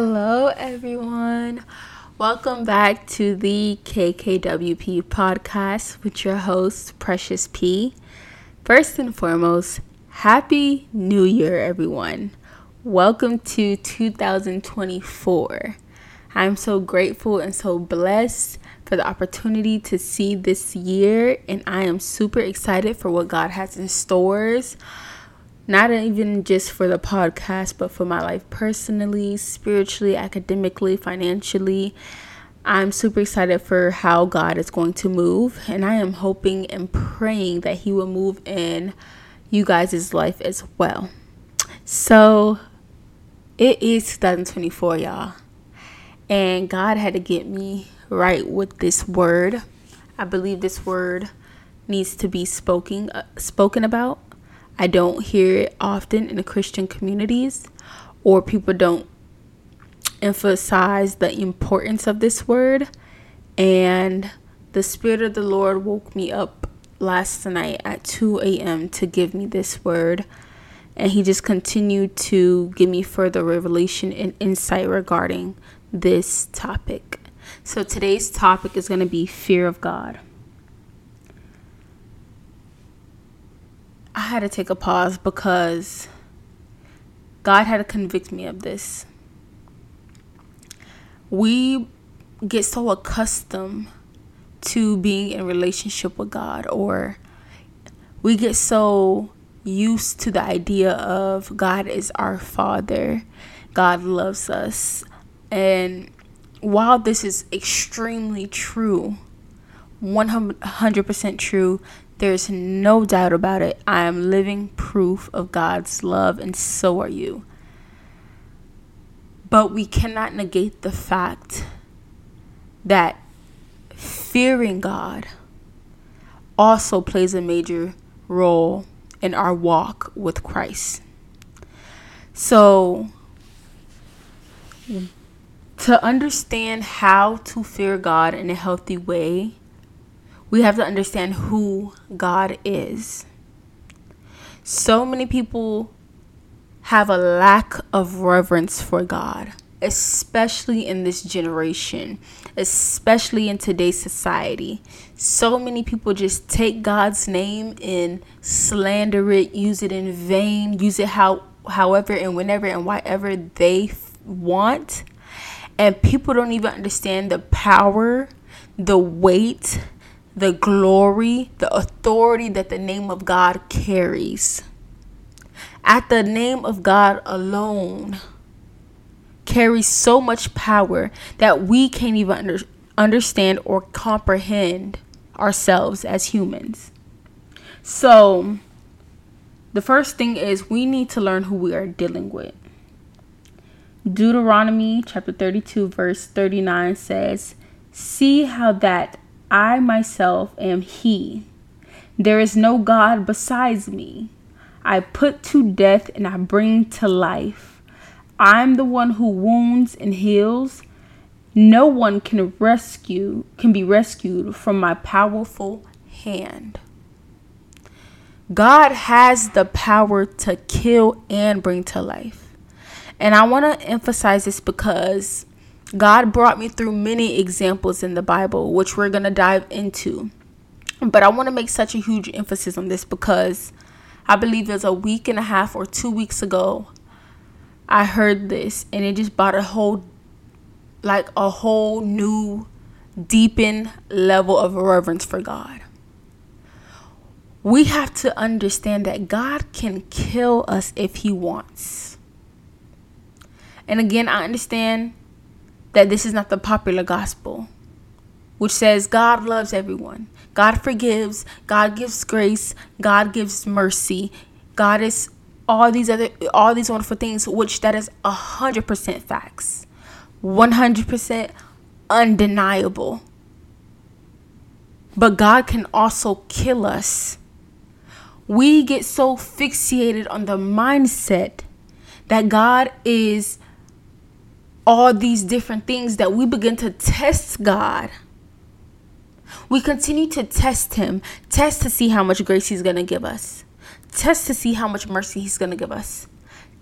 Hello, everyone. Welcome back to the KKWP podcast with your host, Precious P. First and foremost, Happy New Year, everyone. Welcome to 2024. I'm so grateful and so blessed for the opportunity to see this year, and I am super excited for what God has in stores not even just for the podcast, but for my life personally, spiritually, academically, financially. I'm super excited for how God is going to move, and I am hoping and praying that He will move in you guys' life as well. So, it is 2024, y'all, and God had to get me right with this word. I believe this word needs to be spoken uh, spoken about I don't hear it often in the Christian communities, or people don't emphasize the importance of this word. And the Spirit of the Lord woke me up last night at 2 a.m. to give me this word. And He just continued to give me further revelation and insight regarding this topic. So today's topic is going to be fear of God. I had to take a pause because God had to convict me of this. We get so accustomed to being in relationship with God or we get so used to the idea of God is our father. God loves us. And while this is extremely true, 100% true, there's no doubt about it. I am living proof of God's love, and so are you. But we cannot negate the fact that fearing God also plays a major role in our walk with Christ. So, to understand how to fear God in a healthy way, we have to understand who God is. So many people have a lack of reverence for God, especially in this generation, especially in today's society. So many people just take God's name and slander it, use it in vain, use it how however and whenever and whatever they want. And people don't even understand the power, the weight, the glory, the authority that the name of God carries. At the name of God alone carries so much power that we can't even under, understand or comprehend ourselves as humans. So, the first thing is we need to learn who we are dealing with. Deuteronomy chapter 32, verse 39 says, See how that I myself am He. There is no God besides me. I put to death and I bring to life. I'm the one who wounds and heals. No one can rescue can be rescued from my powerful hand. God has the power to kill and bring to life. And I want to emphasize this because God brought me through many examples in the Bible, which we're going to dive into. But I want to make such a huge emphasis on this because I believe it was a week and a half or two weeks ago, I heard this and it just brought a whole, like a whole new, deepened level of reverence for God. We have to understand that God can kill us if He wants. And again, I understand that this is not the popular gospel, which says God loves everyone. God forgives, God gives grace, God gives mercy. God is all these other all these wonderful things which that is a hundred percent facts 100% undeniable but god can also kill us we get so fixated on the mindset that god is all these different things that we begin to test God. We continue to test Him, test to see how much grace He's going to give us, test to see how much mercy He's going to give us,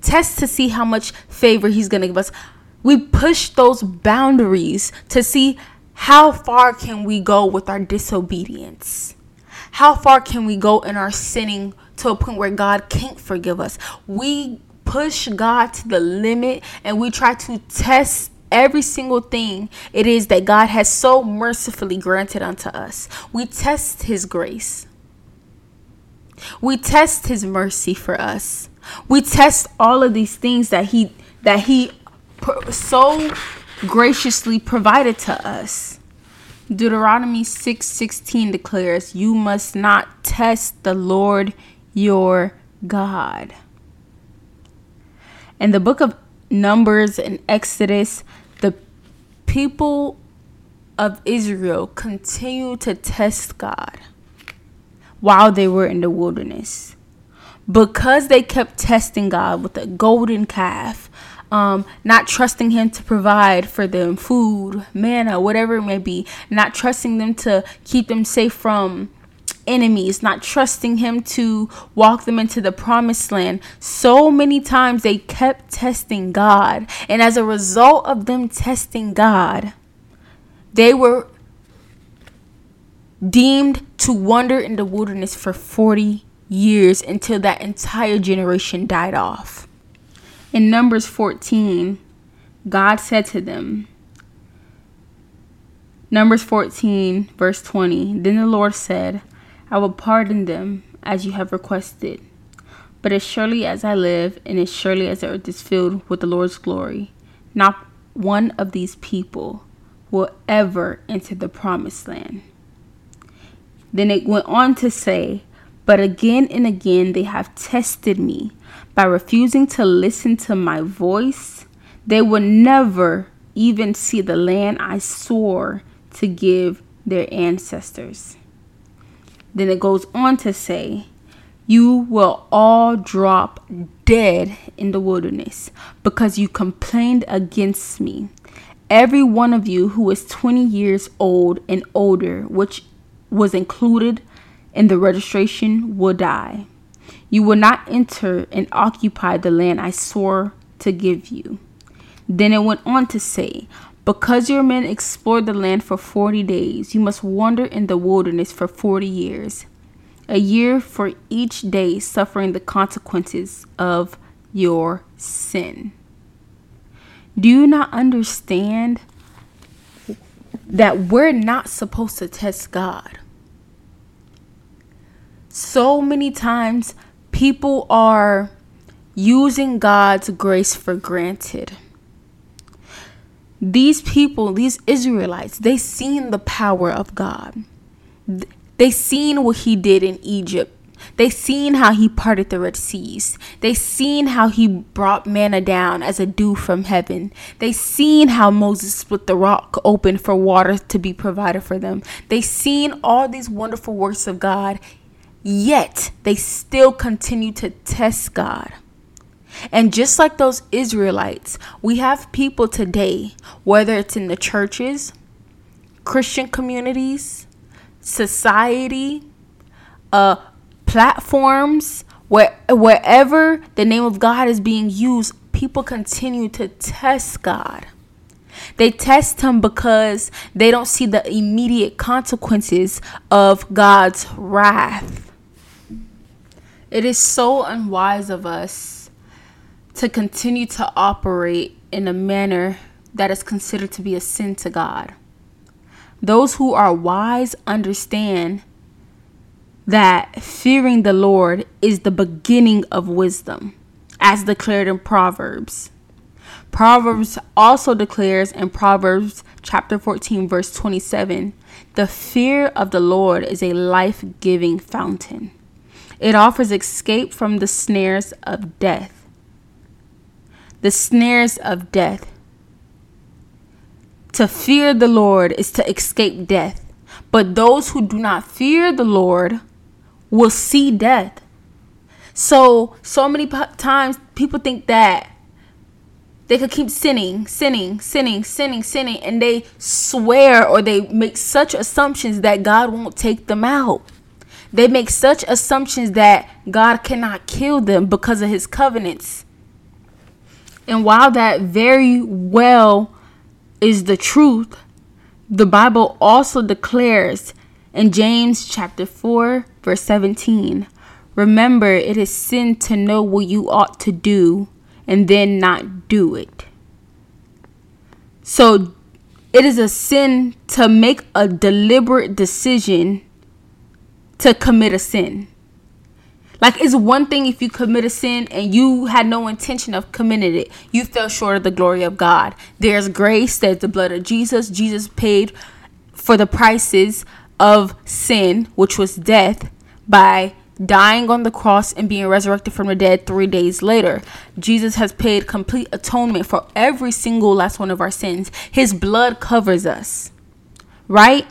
test to see how much favor He's going to give us. we push those boundaries to see how far can we go with our disobedience? How far can we go in our sinning to a point where God can't forgive us? We push God to the limit and we try to test every single thing it is that God has so mercifully granted unto us. We test His grace. We test His mercy for us. We test all of these things that He that He so graciously provided to us. Deuteronomy 6:16 declares, "You must not test the Lord your God." In the book of Numbers and Exodus, the people of Israel continue to test God while they were in the wilderness. Because they kept testing God with a golden calf, um, not trusting him to provide for them food, manna, whatever it may be, not trusting them to keep them safe from enemies, not trusting him to walk them into the promised land. So many times they kept testing God. And as a result of them testing God, they were deemed to wander in the wilderness for 40 years until that entire generation died off. In Numbers 14, God said to them, Numbers 14, verse 20 Then the Lord said, I will pardon them as you have requested. But as surely as I live, and as surely as the earth is filled with the Lord's glory, not one of these people will ever enter the promised land. Then it went on to say, But again and again they have tested me by refusing to listen to my voice, they will never even see the land I swore to give their ancestors. Then it goes on to say, You will all drop dead in the wilderness because you complained against me. Every one of you who is 20 years old and older, which was included in the registration, will die. You will not enter and occupy the land I swore to give you. Then it went on to say, Because your men explored the land for forty days, you must wander in the wilderness for forty years, a year for each day suffering the consequences of your sin. Do you not understand that we're not supposed to test God? So many times people are using God's grace for granted. These people, these Israelites, they seen the power of God. They seen what he did in Egypt. They seen how he parted the Red Seas. They seen how he brought manna down as a dew from heaven. They seen how Moses split the rock open for water to be provided for them. They seen all these wonderful works of God Yet they still continue to test God. And just like those Israelites, we have people today, whether it's in the churches, Christian communities, society, uh, platforms, where wherever the name of God is being used, people continue to test God. They test him because they don't see the immediate consequences of God's wrath. It is so unwise of us to continue to operate in a manner that is considered to be a sin to God. Those who are wise understand that fearing the Lord is the beginning of wisdom, as declared in Proverbs. Proverbs also declares in Proverbs chapter 14, verse 27 the fear of the Lord is a life giving fountain. It offers escape from the snares of death. The snares of death. To fear the Lord is to escape death. But those who do not fear the Lord will see death. So, so many times people think that they could keep sinning, sinning, sinning, sinning, sinning, and they swear or they make such assumptions that God won't take them out. They make such assumptions that God cannot kill them because of his covenants. And while that very well is the truth, the Bible also declares in James chapter 4, verse 17 Remember, it is sin to know what you ought to do and then not do it. So, it is a sin to make a deliberate decision to commit a sin. Like it's one thing if you commit a sin and you had no intention of committing it. You fell short of the glory of God. There's grace, there's the blood of Jesus. Jesus paid for the prices of sin, which was death, by dying on the cross and being resurrected from the dead three days later. Jesus has paid complete atonement for every single last one of our sins. His blood covers us, right?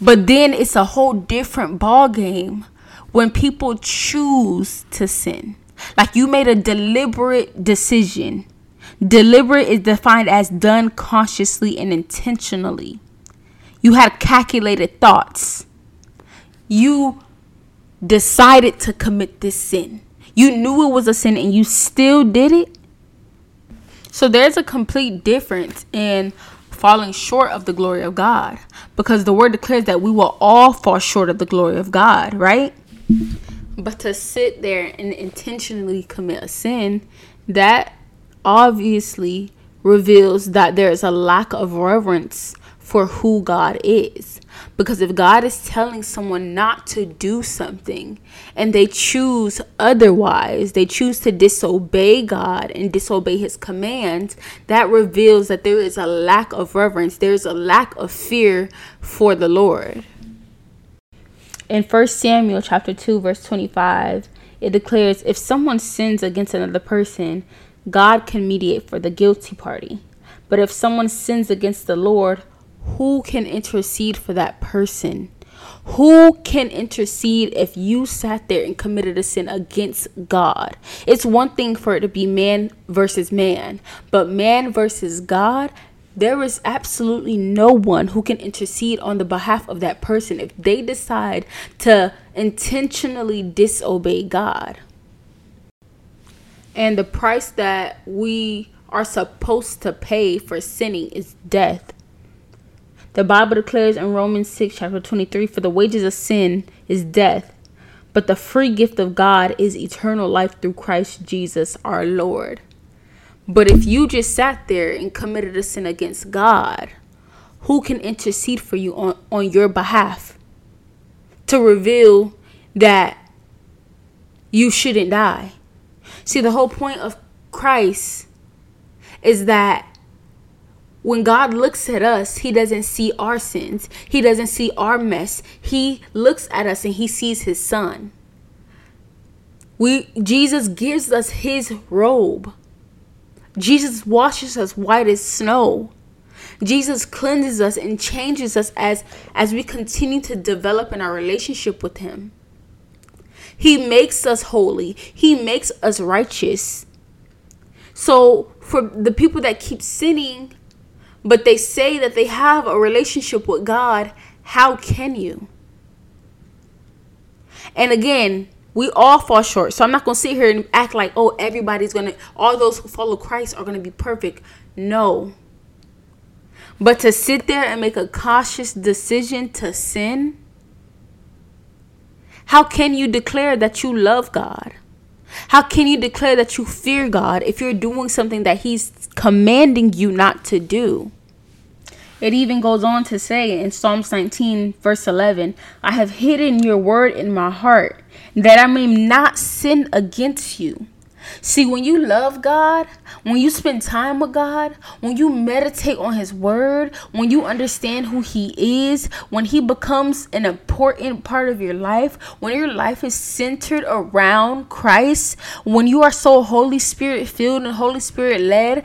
But then it's a whole different ball game when people choose to sin. Like you made a deliberate decision. Deliberate is defined as done consciously and intentionally. You had calculated thoughts. You decided to commit this sin. You knew it was a sin and you still did it. So there's a complete difference in falling short of the glory of God because the word declares that we will all fall short of the glory of God, right? But to sit there and intentionally commit a sin, that obviously reveals that there is a lack of reverence for who God is. Because if God is telling someone not to do something and they choose otherwise, they choose to disobey God and disobey his commands, that reveals that there is a lack of reverence, there's a lack of fear for the Lord in 1 Samuel chapter 2 verse 25, it declares if someone sins against another person, God can mediate for the guilty party. But if someone sins against the Lord, who can intercede for that person? Who can intercede if you sat there and committed a sin against God? It's one thing for it to be man versus man, but man versus God, there is absolutely no one who can intercede on the behalf of that person if they decide to intentionally disobey God. And the price that we are supposed to pay for sinning is death. The Bible declares in Romans 6, chapter 23 For the wages of sin is death, but the free gift of God is eternal life through Christ Jesus our Lord. But if you just sat there and committed a sin against God, who can intercede for you on, on your behalf to reveal that you shouldn't die? See, the whole point of Christ is that when God looks at us, He doesn't see our sins, He doesn't see our mess. He looks at us and He sees His Son. We Jesus gives us His robe Jesus washes us white as snow. Jesus cleanses us and changes us as as we continue to develop in our relationship with him. He makes us holy. He makes us righteous. So for the people that keep sinning but they say that they have a relationship with God, how can you? And again, we all fall short. So I'm not going to sit here and act like, oh, everybody's going to, all those who follow Christ are going to be perfect. No. But to sit there and make a cautious decision to sin, how can you declare that you love God? How can you declare that you fear God if you're doing something that He's commanding you not to do? It even goes on to say in Psalms 19, verse 11, I have hidden your word in my heart that I may not sin against you. See, when you love God, when you spend time with God, when you meditate on His Word, when you understand who He is, when He becomes an important part of your life, when your life is centered around Christ, when you are so Holy Spirit filled and Holy Spirit led,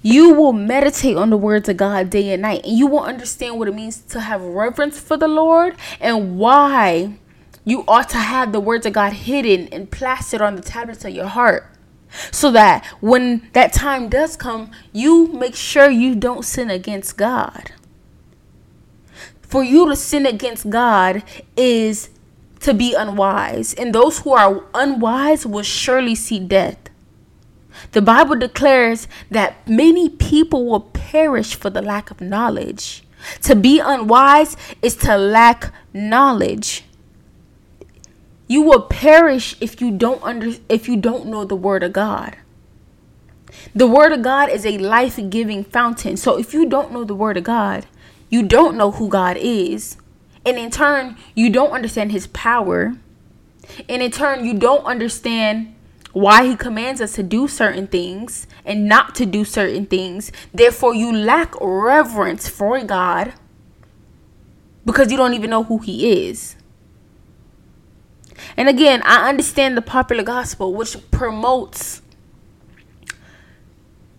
you will meditate on the words of God day and night, and you will understand what it means to have reverence for the Lord and why you ought to have the words of God hidden and plastered on the tablets of your heart. So that when that time does come, you make sure you don't sin against God. For you to sin against God is to be unwise, and those who are unwise will surely see death. The Bible declares that many people will perish for the lack of knowledge. To be unwise is to lack knowledge. You will perish if you don't under if you don't know the word of God. The word of God is a life-giving fountain. So if you don't know the word of God, you don't know who God is. And in turn, you don't understand his power. And in turn, you don't understand why he commands us to do certain things and not to do certain things. Therefore, you lack reverence for God because you don't even know who he is. And again, I understand the popular gospel which promotes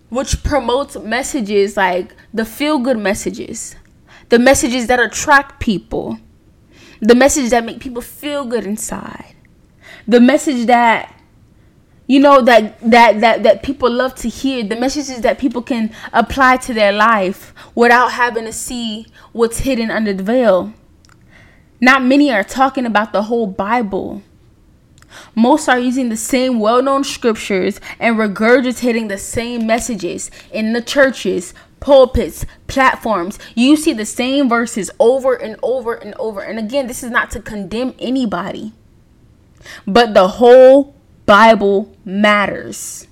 which promotes messages like the feel good messages, the messages that attract people, the messages that make people feel good inside, the message that you know that that that that people love to hear the messages that people can apply to their life without having to see what's hidden under the veil not many are talking about the whole bible most are using the same well-known scriptures and regurgitating the same messages in the churches pulpits platforms you see the same verses over and over and over and again this is not to condemn anybody but the whole Bible matters.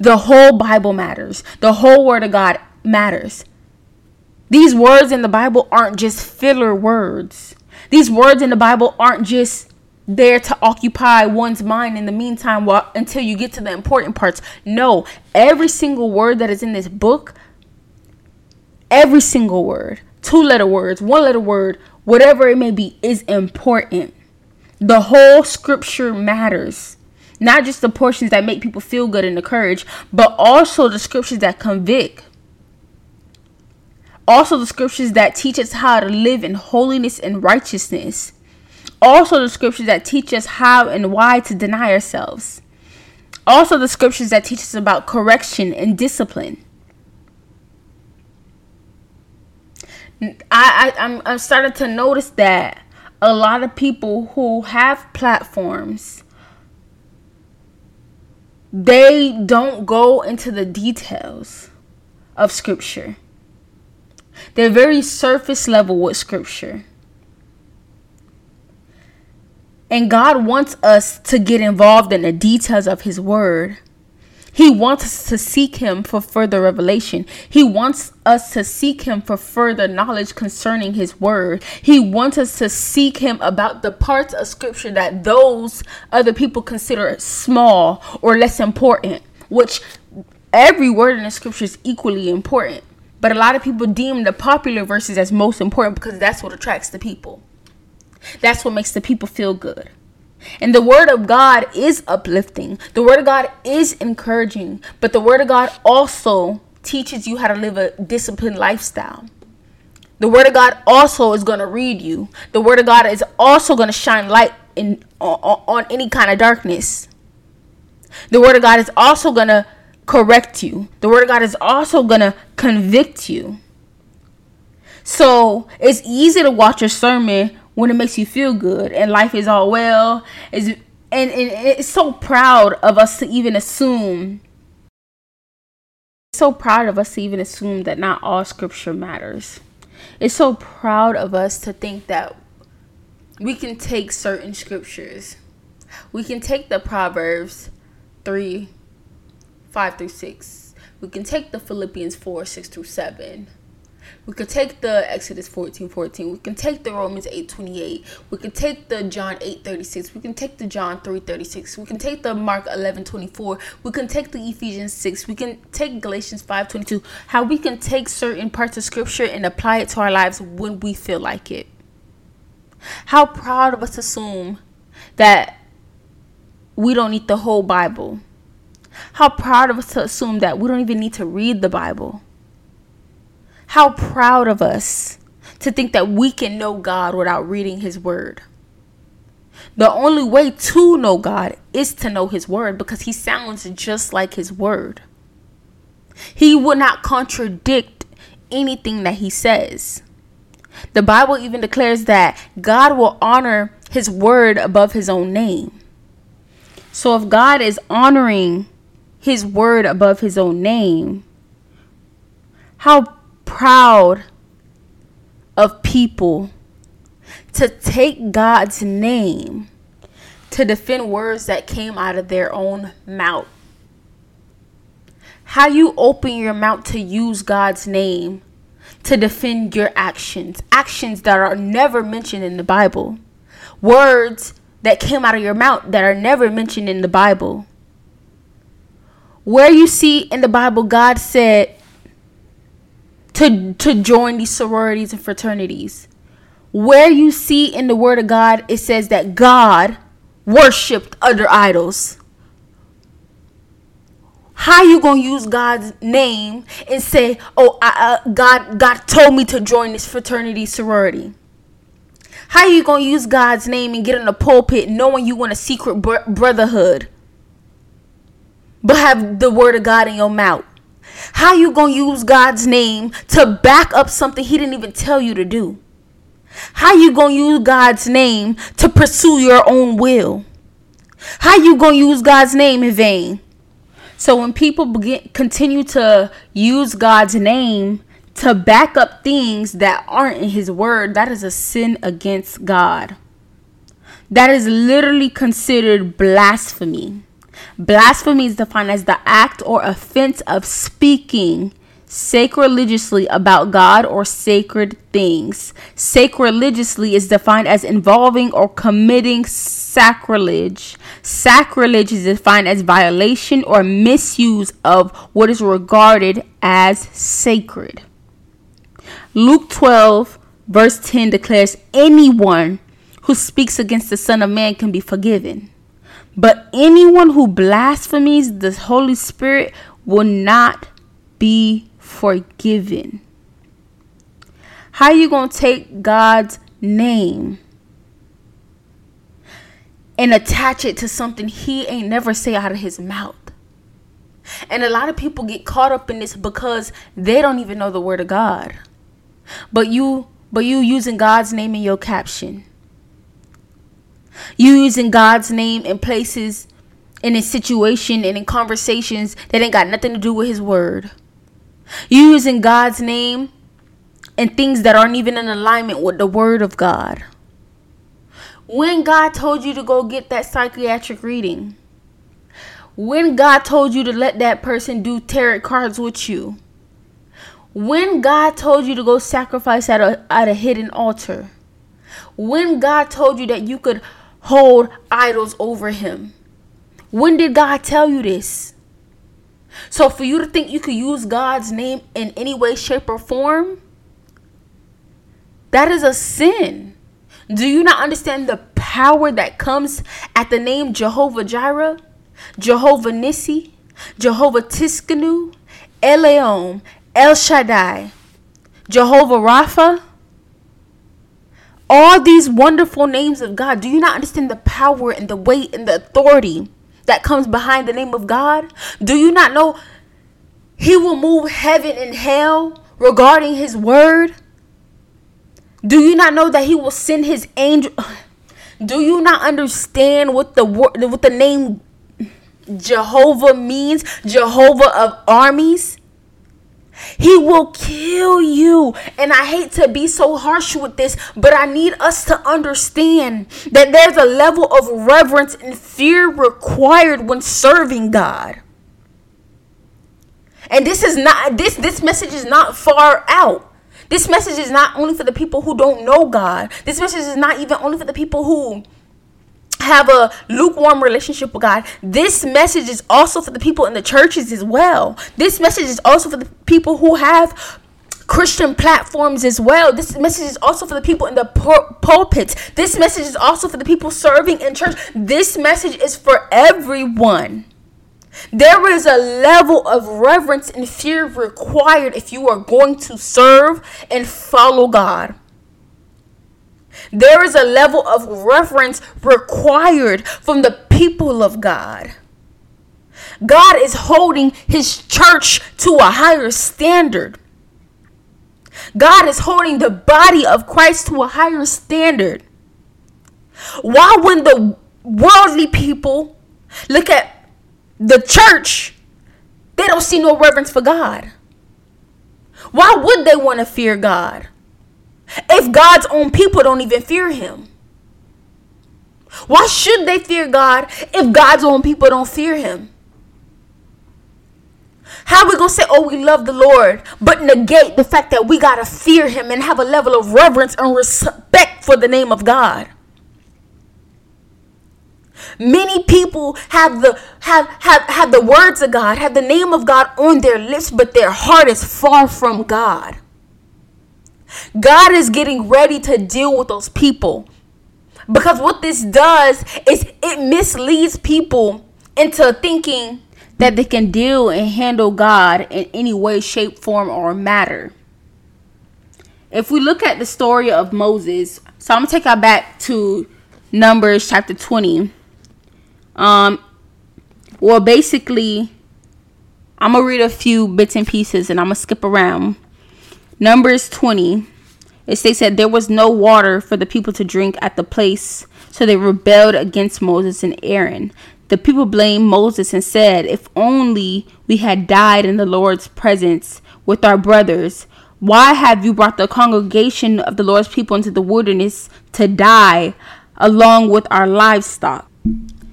The whole Bible matters. The whole Word of God matters. These words in the Bible aren't just filler words. These words in the Bible aren't just there to occupy one's mind in the meantime while, until you get to the important parts. No, every single word that is in this book, every single word, two letter words, one letter word, whatever it may be, is important. The whole scripture matters. Not just the portions that make people feel good and encourage, but also the scriptures that convict. Also, the scriptures that teach us how to live in holiness and righteousness. Also, the scriptures that teach us how and why to deny ourselves. Also, the scriptures that teach us about correction and discipline. I, I I'm I'm starting to notice that a lot of people who have platforms they don't go into the details of scripture. They're very surface level with scripture. And God wants us to get involved in the details of his word he wants us to seek him for further revelation. He wants us to seek him for further knowledge concerning his word. He wants us to seek him about the parts of scripture that those other people consider small or less important, which every word in the scripture is equally important. But a lot of people deem the popular verses as most important because that's what attracts the people. That's what makes the people feel good. And the word of God is uplifting. The word of God is encouraging. But the word of God also teaches you how to live a disciplined lifestyle. The word of God also is going to read you. The word of God is also going to shine light in on, on any kind of darkness. The word of God is also going to correct you. The word of God is also going to convict you. So, it's easy to watch a sermon when it makes you feel good and life is all well is and, and it's so proud of us to even assume so proud of us to even assume that not all scripture matters it's so proud of us to think that we can take certain scriptures we can take the proverbs 3 5 through 6 we can take the philippians 4 6 through 7 we could take the Exodus 14 14. We can take the Romans 8 28. We can take the John 8 36. We can take the John 3 36. We can take the Mark 11 24. We can take the Ephesians 6. We can take Galatians 5 22. How we can take certain parts of scripture and apply it to our lives when we feel like it. How proud of us assume that we don't need the whole Bible. How proud of us to assume that we don't even need to read the Bible. How proud of us to think that we can know God without reading His Word. The only way to know God is to know His Word because He sounds just like His Word. He would not contradict anything that He says. The Bible even declares that God will honor His Word above His own name. So if God is honoring his word above his own name. How proud of people to take God's name to defend words that came out of their own mouth. How you open your mouth to use God's name to defend your actions, actions that are never mentioned in the Bible, words that came out of your mouth that are never mentioned in the Bible. Where you see in the Bible, God said to, to join these sororities and fraternities. Where you see in the Word of God, it says that God worshiped other idols. How you gonna use God's name and say, "Oh, I, uh, God, God told me to join this fraternity sorority"? How you gonna use God's name and get in the pulpit knowing you want a secret br- brotherhood, but have the word of God in your mouth? How you gonna use God's name to back up something He didn't even tell you to do? How you gonna use God's name to pursue your own will? How you gonna use God's name in vain? So when people begin continue to use God's name to back up things that aren't in his word, that is a sin against God. That is literally considered blasphemy. Blasphemy is defined as the act or offense of speaking sacrilegiously about God or sacred things. Sacrilegiously is defined as involving or committing sacrilege. Sacrilege is defined as violation or misuse of what is regarded as sacred. Luke 12, verse 10 declares, Anyone who speaks against the Son of Man can be forgiven. But anyone who blasphemies the Holy Spirit will not be forgiven. How you going to take God's name and attach it to something he ain't never say out of his mouth? And a lot of people get caught up in this because they don't even know the word of God. But you but you using God's name in your caption. You using God's name in places in a situation and in conversations that ain't got nothing to do with his word. You using God's name and things that aren't even in alignment with the word of God. When God told you to go get that psychiatric reading, when God told you to let that person do tarot cards with you, when God told you to go sacrifice at a, at a hidden altar, when God told you that you could hold idols over him, when did God tell you this? So for you to think you could use God's name in any way, shape, or form, that is a sin. Do you not understand the power that comes at the name Jehovah Jireh, Jehovah Nissi, Jehovah Tsidkenu, Elohim, El Shaddai, Jehovah Rapha? All these wonderful names of God. Do you not understand the power and the weight and the authority that comes behind the name of God? Do you not know He will move heaven and hell regarding His word? Do you not know that He will send His angel? Do you not understand what the word, what the name Jehovah means? Jehovah of armies. He will kill you. And I hate to be so harsh with this, but I need us to understand that there's a level of reverence and fear required when serving God. And this is not this this message is not far out. This message is not only for the people who don't know God. This message is not even only for the people who have a lukewarm relationship with God. This message is also for the people in the churches as well. This message is also for the people who have Christian platforms as well. This message is also for the people in the pul- pulpits. This message is also for the people serving in church. This message is for everyone. There is a level of reverence and fear required if you are going to serve and follow God. There is a level of reverence required from the people of God. God is holding his church to a higher standard. God is holding the body of Christ to a higher standard. Why, when the worldly people look at the church they don't see no reverence for God. Why would they want to fear God? If God's own people don't even fear him. Why should they fear God if God's own people don't fear him? How are we going to say, oh, we love the Lord, but negate the fact that we got to fear him and have a level of reverence and respect for the name of God? Many people have the have, have have the words of God, have the name of God on their lips, but their heart is far from God. God is getting ready to deal with those people. Because what this does is it misleads people into thinking that they can deal and handle God in any way, shape, form, or matter. If we look at the story of Moses, so I'm gonna take our back to Numbers chapter 20. Um, well, basically, I'm gonna read a few bits and pieces and I'm gonna skip around. Numbers 20, it states that there was no water for the people to drink at the place, so they rebelled against Moses and Aaron. The people blamed Moses and said, If only we had died in the Lord's presence with our brothers. Why have you brought the congregation of the Lord's people into the wilderness to die along with our livestock?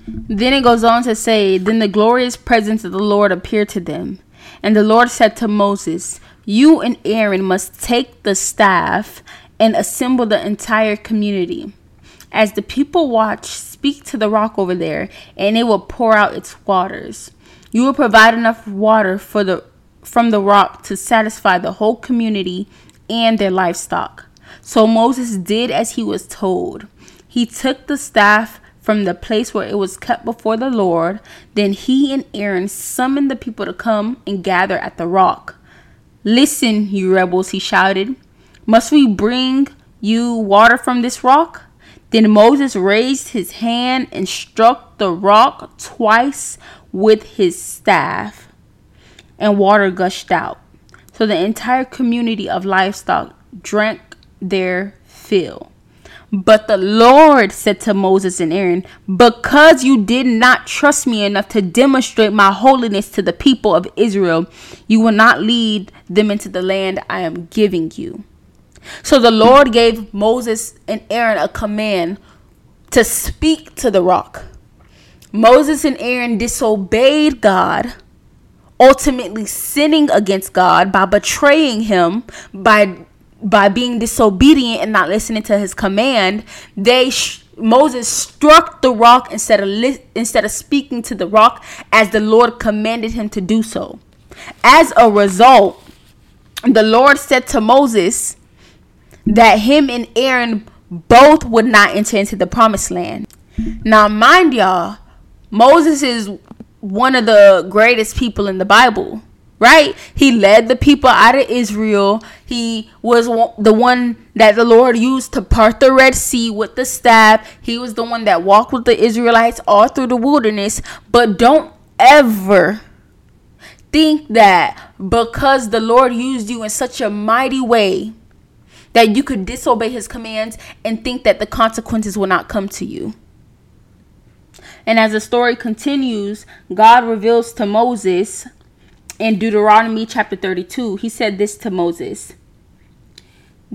Then it goes on to say, Then the glorious presence of the Lord appeared to them. And the Lord said to Moses, You and Aaron must take the staff and assemble the entire community. As the people watch, speak to the rock over there, and it will pour out its waters. You will provide enough water for the from the rock to satisfy the whole community and their livestock. So Moses did as he was told. He took the staff from the place where it was kept before the Lord. Then he and Aaron summoned the people to come and gather at the rock. Listen, you rebels, he shouted. Must we bring you water from this rock? Then Moses raised his hand and struck the rock twice with his staff, and water gushed out. So the entire community of livestock drank their fill. But the Lord said to Moses and Aaron, Because you did not trust me enough to demonstrate my holiness to the people of Israel, you will not lead them into the land I am giving you. So the Lord gave Moses and Aaron a command to speak to the rock. Moses and Aaron disobeyed God, ultimately sinning against God by betraying him, by by being disobedient and not listening to his command, they sh- Moses struck the rock instead of li- instead of speaking to the rock as the Lord commanded him to do so. As a result, the Lord said to Moses that him and Aaron both would not enter into the promised land. Now, mind y'all, Moses is one of the greatest people in the Bible right? He led the people out of Israel. He was the one that the Lord used to part the Red Sea with the staff. He was the one that walked with the Israelites all through the wilderness. But don't ever think that because the Lord used you in such a mighty way that you could disobey his commands and think that the consequences will not come to you. And as the story continues, God reveals to Moses in Deuteronomy chapter 32, he said this to Moses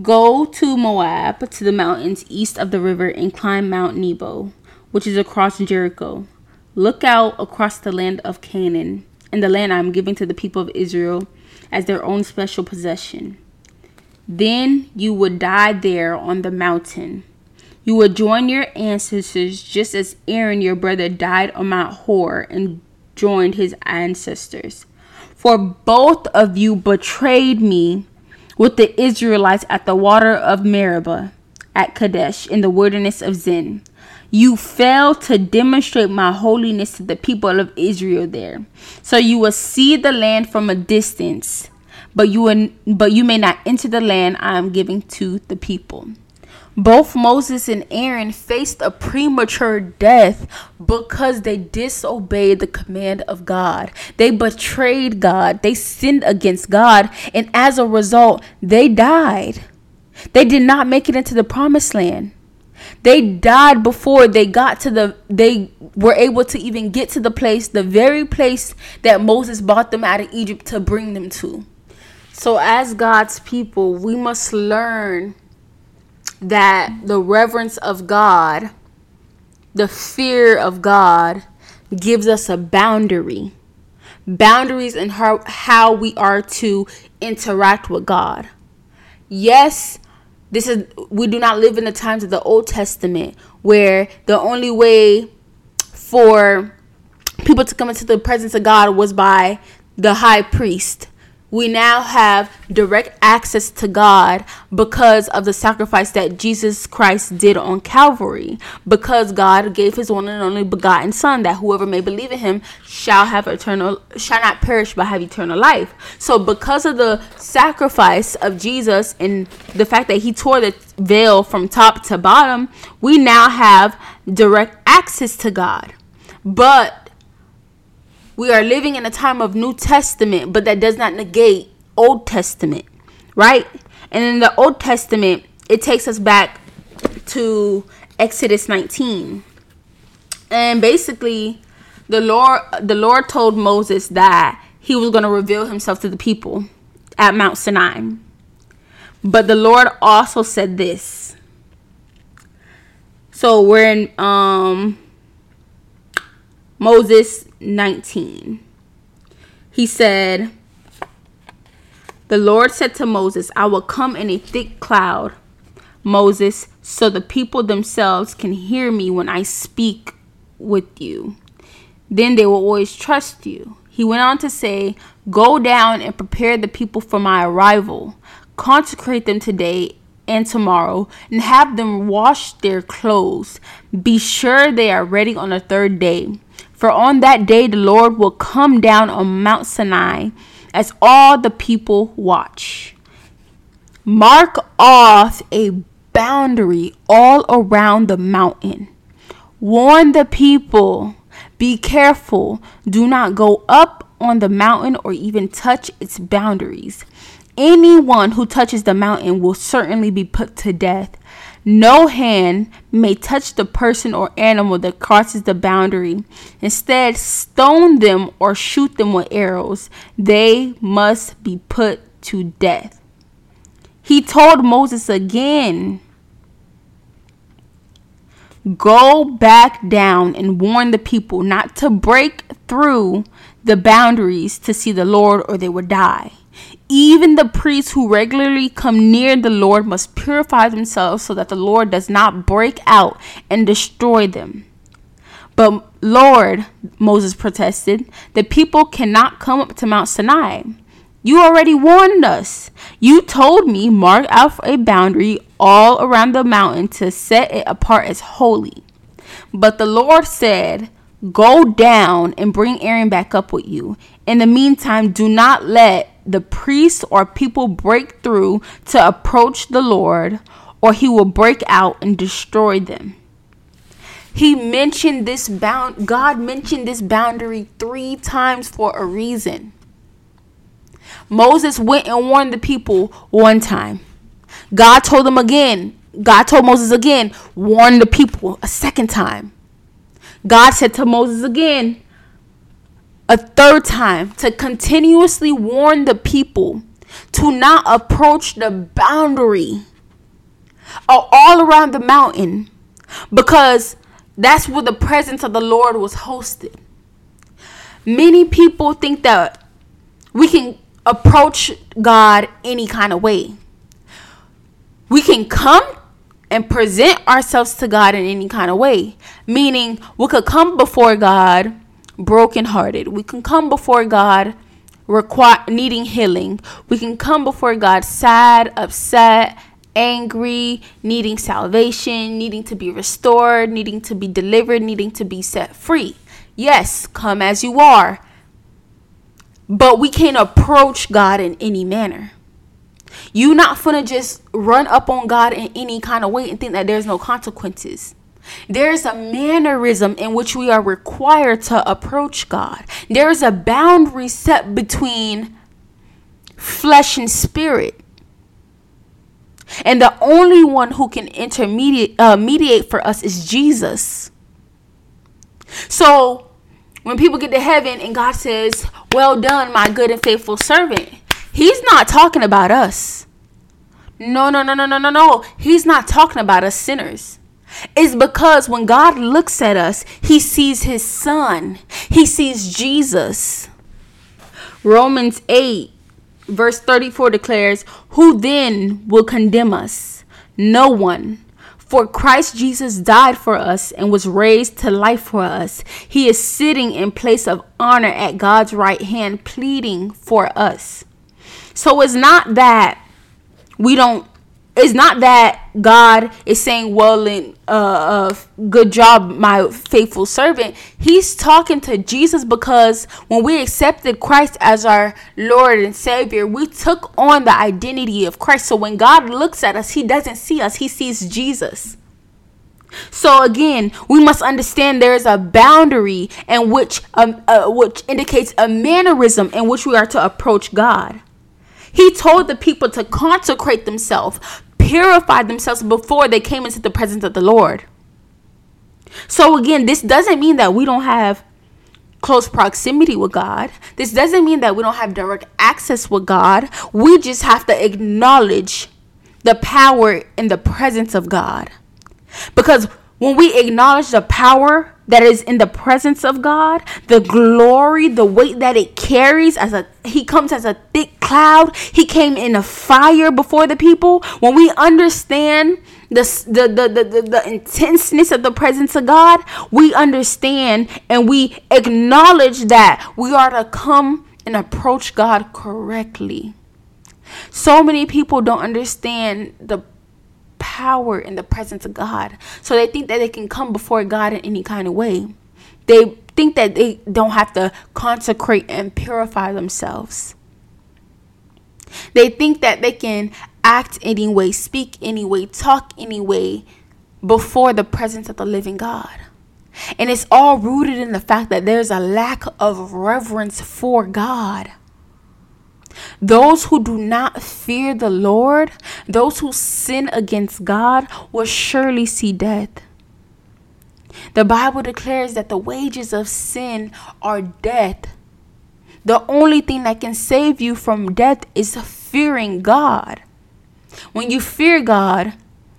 Go to Moab, to the mountains east of the river, and climb Mount Nebo, which is across Jericho. Look out across the land of Canaan, and the land I am giving to the people of Israel as their own special possession. Then you would die there on the mountain. You would join your ancestors just as Aaron, your brother, died on Mount Hor and joined his ancestors. For both of you betrayed me with the Israelites at the water of Meribah at Kadesh in the wilderness of Zin. You failed to demonstrate my holiness to the people of Israel there. So you will see the land from a distance, but you will, but you may not enter the land I am giving to the people. Both Moses and Aaron faced a premature death because they disobeyed the command of God. They betrayed God. They sinned against God. And as a result, they died. They did not make it into the promised land. They died before they got to the they were able to even get to the place, the very place that Moses brought them out of Egypt to bring them to. So as God's people, we must learn that the reverence of God, the fear of God gives us a boundary. Boundaries in how, how we are to interact with God. Yes, this is we do not live in the times of the Old Testament where the only way for people to come into the presence of God was by the high priest we now have direct access to God because of the sacrifice that Jesus Christ did on Calvary. Because God gave his one and only begotten Son, that whoever may believe in him shall have eternal, shall not perish but have eternal life. So, because of the sacrifice of Jesus and the fact that he tore the veil from top to bottom, we now have direct access to God. But we are living in a time of New Testament, but that does not negate Old Testament, right? And in the Old Testament, it takes us back to Exodus 19. And basically, the Lord the Lord told Moses that he was going to reveal himself to the people at Mount Sinai. But the Lord also said this. So we're in um Moses 19. He said, The Lord said to Moses, I will come in a thick cloud, Moses, so the people themselves can hear me when I speak with you. Then they will always trust you. He went on to say, Go down and prepare the people for my arrival. Consecrate them today and tomorrow, and have them wash their clothes. Be sure they are ready on the third day. For on that day the Lord will come down on Mount Sinai as all the people watch. Mark off a boundary all around the mountain. Warn the people. Be careful. Do not go up on the mountain or even touch its boundaries. Anyone who touches the mountain will certainly be put to death. No hand may touch the person or animal that crosses the boundary. Instead, stone them or shoot them with arrows. They must be put to death. He told Moses again Go back down and warn the people not to break through the boundaries to see the Lord, or they will die. Even the priests who regularly come near the Lord must purify themselves so that the Lord does not break out and destroy them. But Lord, Moses protested, the people cannot come up to Mount Sinai. You already warned us. You told me mark out a boundary all around the mountain to set it apart as holy. But the Lord said, Go down and bring Aaron back up with you. In the meantime, do not let the priests or people break through to approach the Lord, or he will break out and destroy them. He mentioned this bound God mentioned this boundary 3 times for a reason. Moses went and warned the people one time. God told them again. God told Moses again, warn the people a second time. God said to Moses again, a third time to continuously warn the people to not approach the boundary or all around the mountain because that's where the presence of the Lord was hosted. Many people think that we can approach God any kind of way. We can come and present ourselves to God in any kind of way, meaning we could come before God brokenhearted. We can come before God require needing healing. We can come before God sad, upset, angry, needing salvation, needing to be restored, needing to be delivered, needing to be set free. Yes, come as you are. But we can't approach God in any manner. You not gonna just run up on God in any kind of way and think that there's no consequences. There's a mannerism in which we are required to approach God. There's a boundary set between flesh and spirit. And the only one who can intermediate uh, mediate for us is Jesus. So when people get to heaven and God says, Well done, my good and faithful servant, He's not talking about us. No, no, no, no, no, no, no. He's not talking about us sinners. It's because when God looks at us, He sees His Son, He sees Jesus. Romans 8, verse 34 declares, Who then will condemn us? No one. For Christ Jesus died for us and was raised to life for us. He is sitting in place of honor at God's right hand, pleading for us. So it's not that we don't it's not that God is saying, "Well, and uh, uh, good job, my faithful servant." He's talking to Jesus because when we accepted Christ as our Lord and Savior, we took on the identity of Christ. So when God looks at us, He doesn't see us; He sees Jesus. So again, we must understand there is a boundary in which, um, uh, which indicates a mannerism in which we are to approach God. He told the people to consecrate themselves, purify themselves before they came into the presence of the Lord. So, again, this doesn't mean that we don't have close proximity with God. This doesn't mean that we don't have direct access with God. We just have to acknowledge the power in the presence of God. Because when we acknowledge the power that is in the presence of God, the glory, the weight that it carries as a he comes as a thick cloud. He came in a fire before the people. When we understand the, the, the, the, the, intenseness of the presence of God, we understand and we acknowledge that we are to come and approach God correctly. So many people don't understand the power in the presence of God. So they think that they can come before God in any kind of way. They think that they don't have to consecrate and purify themselves. They think that they can act anyway, speak anyway, talk anyway before the presence of the living God. And it's all rooted in the fact that there's a lack of reverence for God. Those who do not fear the Lord, those who sin against God, will surely see death. The Bible declares that the wages of sin are death. The only thing that can save you from death is fearing God. When you fear God,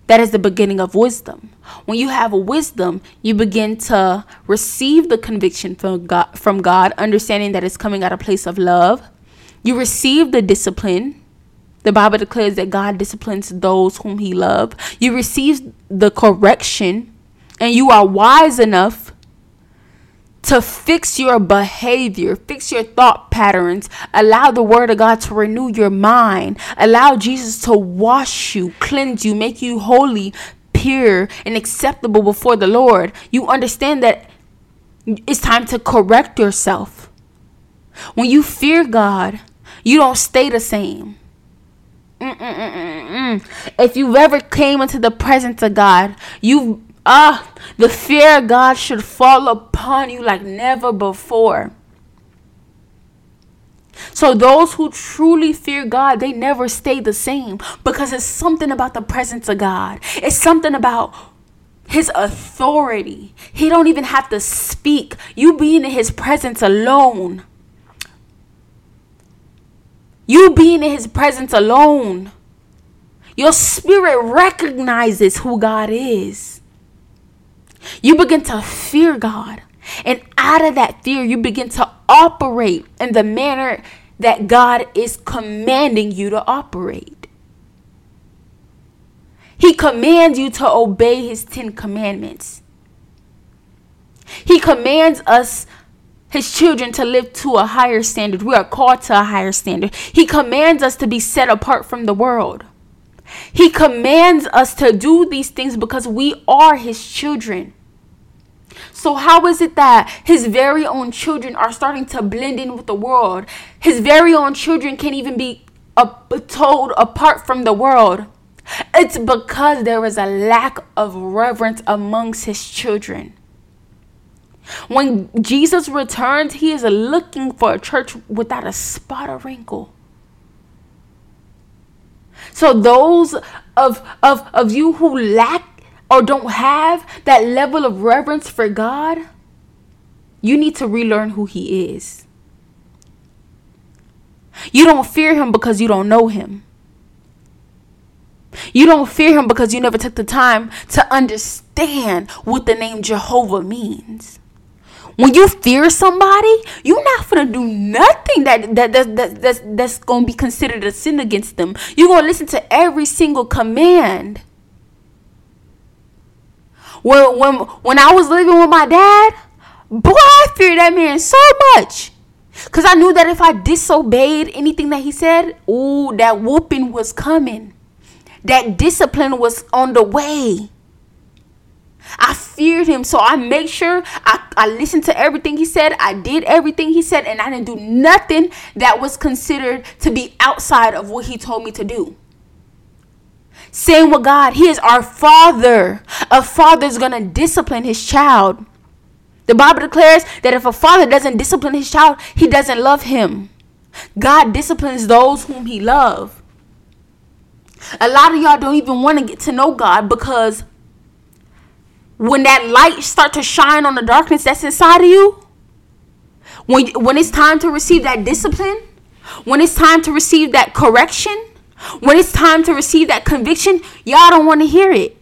that is the beginning of wisdom. When you have wisdom, you begin to receive the conviction from God, from God, understanding that it's coming out of a place of love. You receive the discipline. The Bible declares that God disciplines those whom he loves. You receive the correction and you are wise enough to fix your behavior, fix your thought patterns, allow the word of God to renew your mind, allow Jesus to wash you, cleanse you, make you holy, pure, and acceptable before the Lord. You understand that it's time to correct yourself. When you fear God, you don't stay the same. Mm-mm-mm-mm. If you've ever came into the presence of God, you ah, the fear of God should fall upon you like never before. So those who truly fear God, they never stay the same because it's something about the presence of God. It's something about his authority. He don't even have to speak. You being in his presence alone you being in his presence alone, your spirit recognizes who God is. You begin to fear God. And out of that fear, you begin to operate in the manner that God is commanding you to operate. He commands you to obey his 10 commandments. He commands us his children to live to a higher standard. We are called to a higher standard. He commands us to be set apart from the world. He commands us to do these things because we are his children. So, how is it that his very own children are starting to blend in with the world? His very own children can't even be uh, told apart from the world. It's because there is a lack of reverence amongst his children. When Jesus returns, he is looking for a church without a spot or wrinkle. So those of of of you who lack or don't have that level of reverence for God, you need to relearn who he is. You don't fear him because you don't know him. You don't fear him because you never took the time to understand what the name Jehovah means. When you fear somebody, you're not gonna do nothing that, that, that, that that's, that's gonna be considered a sin against them. You're gonna listen to every single command. When, when, when I was living with my dad, boy, I feared that man so much. Because I knew that if I disobeyed anything that he said, ooh, that whooping was coming that discipline was on the way. I feared him, so I made sure I, I listened to everything he said. I did everything he said, and I didn't do nothing that was considered to be outside of what he told me to do. Same with God. He is our father. A father is going to discipline his child. The Bible declares that if a father doesn't discipline his child, he doesn't love him. God disciplines those whom he loves. A lot of y'all don't even want to get to know God because when that light start to shine on the darkness that's inside of you, when when it's time to receive that discipline, when it's time to receive that correction, when it's time to receive that conviction, y'all don't want to hear it.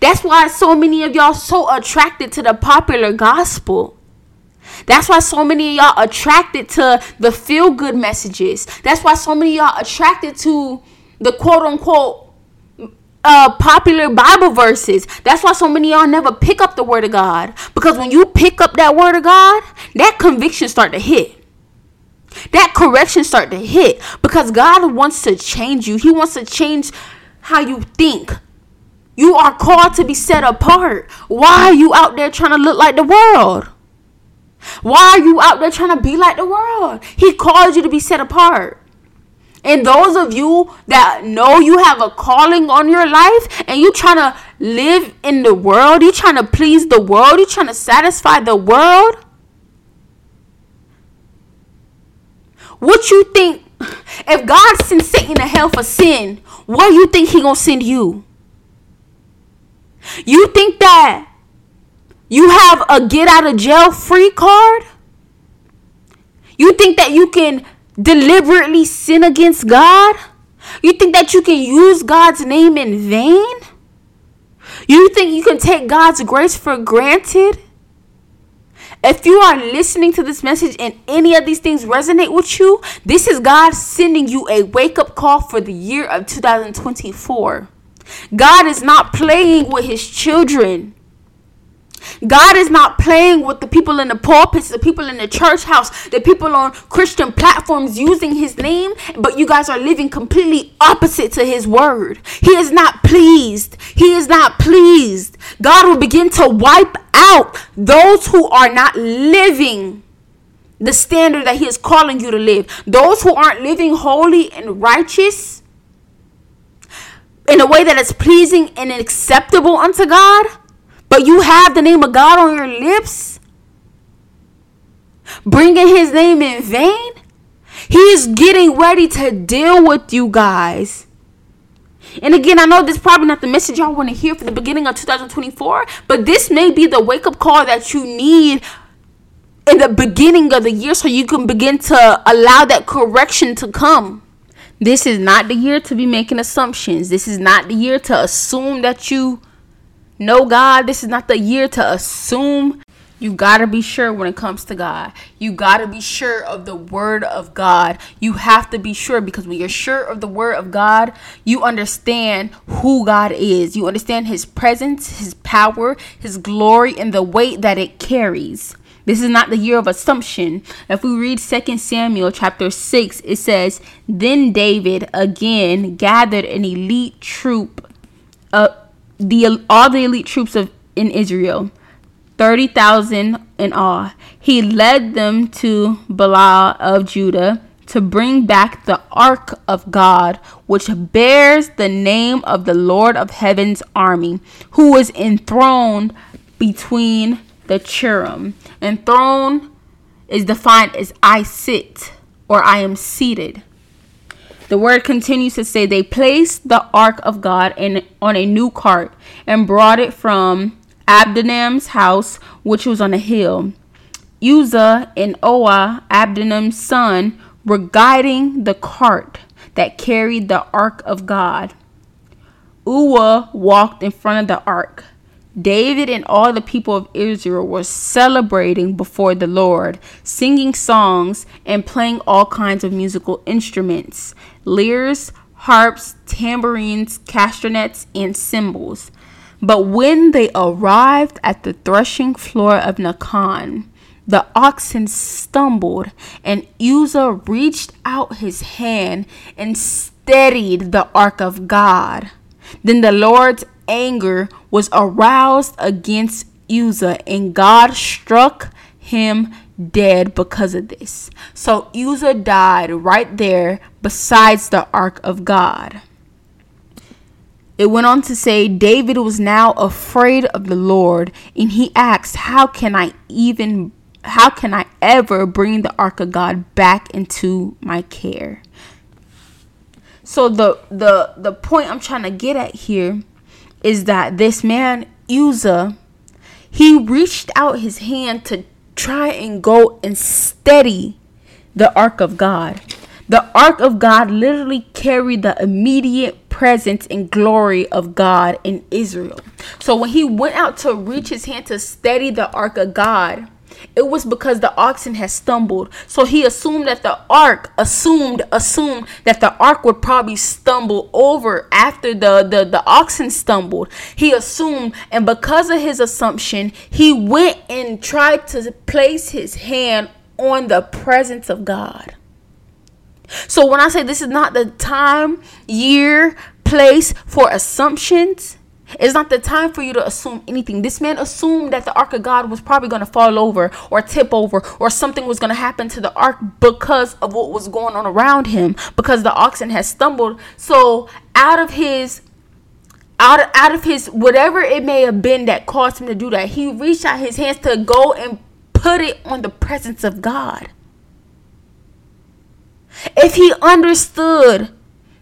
That's why so many of y'all so attracted to the popular gospel. That's why so many of y'all attracted to the feel good messages. That's why so many of y'all attracted to the quote unquote uh, popular Bible verses. That's why so many y'all never pick up the word of God. Because when you pick up that word of God, that conviction start to hit. That correction start to hit. Because God wants to change you. He wants to change how you think. You are called to be set apart. Why are you out there trying to look like the world? Why are you out there trying to be like the world? He called you to be set apart. And those of you that know you have a calling on your life and you trying to live in the world, you trying to please the world, you trying to satisfy the world. What you think if God sends Satan to hell for sin, what do you think he going to send you? You think that you have a get out of jail free card? You think that you can deliberately sin against God? You think that you can use God's name in vain? You think you can take God's grace for granted? If you are listening to this message and any of these things resonate with you, this is God sending you a wake up call for the year of 2024. God is not playing with his children. God is not playing with the people in the pulpits, the people in the church house, the people on Christian platforms using his name, but you guys are living completely opposite to his word. He is not pleased. He is not pleased. God will begin to wipe out those who are not living the standard that he is calling you to live. Those who aren't living holy and righteous in a way that is pleasing and acceptable unto God but you have the name of God on your lips, bringing his name in vain. He is getting ready to deal with you guys. And again, I know this is probably not the message y'all want to hear for the beginning of 2024, but this may be the wake up call that you need in the beginning of the year so you can begin to allow that correction to come. This is not the year to be making assumptions. This is not the year to assume that you no, God, this is not the year to assume. You got to be sure when it comes to God. You got to be sure of the word of God. You have to be sure because when you're sure of the word of God, you understand who God is. You understand his presence, his power, his glory, and the weight that it carries. This is not the year of assumption. If we read 2 Samuel chapter 6, it says, Then David again gathered an elite troop of the all the elite troops of in Israel, thirty thousand in all. He led them to Baalah of Judah to bring back the ark of God, which bears the name of the Lord of Heaven's army, who is enthroned between the cherubim. Enthroned is defined as I sit or I am seated. The word continues to say they placed the ark of God in on a new cart and brought it from Abinadab's house, which was on a hill. Uzzah and Ahio, Abinadab's son, were guiding the cart that carried the ark of God. Uzzah walked in front of the ark. David and all the people of Israel were celebrating before the Lord, singing songs and playing all kinds of musical instruments lyres, harps, tambourines, castanets, and cymbals. But when they arrived at the threshing floor of Nacon, the oxen stumbled, and Uzzah reached out his hand and steadied the ark of God. Then the Lord's anger was aroused against Uzzah, and God struck him dead because of this. So Uzzah died right there besides the ark of God. It went on to say David was now afraid of the Lord, and he asked, How can I even how can I ever bring the ark of God back into my care? So the the the point I'm trying to get at here is that this man Uzzah he reached out his hand to try and go and steady the ark of God. The ark of God literally carried the immediate presence and glory of God in Israel. So when he went out to reach his hand to steady the ark of God, it was because the oxen had stumbled. So he assumed that the ark assumed assumed that the ark would probably stumble over after the, the, the oxen stumbled. He assumed, and because of his assumption, he went and tried to place his hand on the presence of God. So when I say this is not the time, year, place for assumptions, it's not the time for you to assume anything. This man assumed that the ark of God was probably going to fall over or tip over or something was going to happen to the ark because of what was going on around him because the oxen had stumbled. So, out of his out of, out of his whatever it may have been that caused him to do that, he reached out his hands to go and put it on the presence of God. If he understood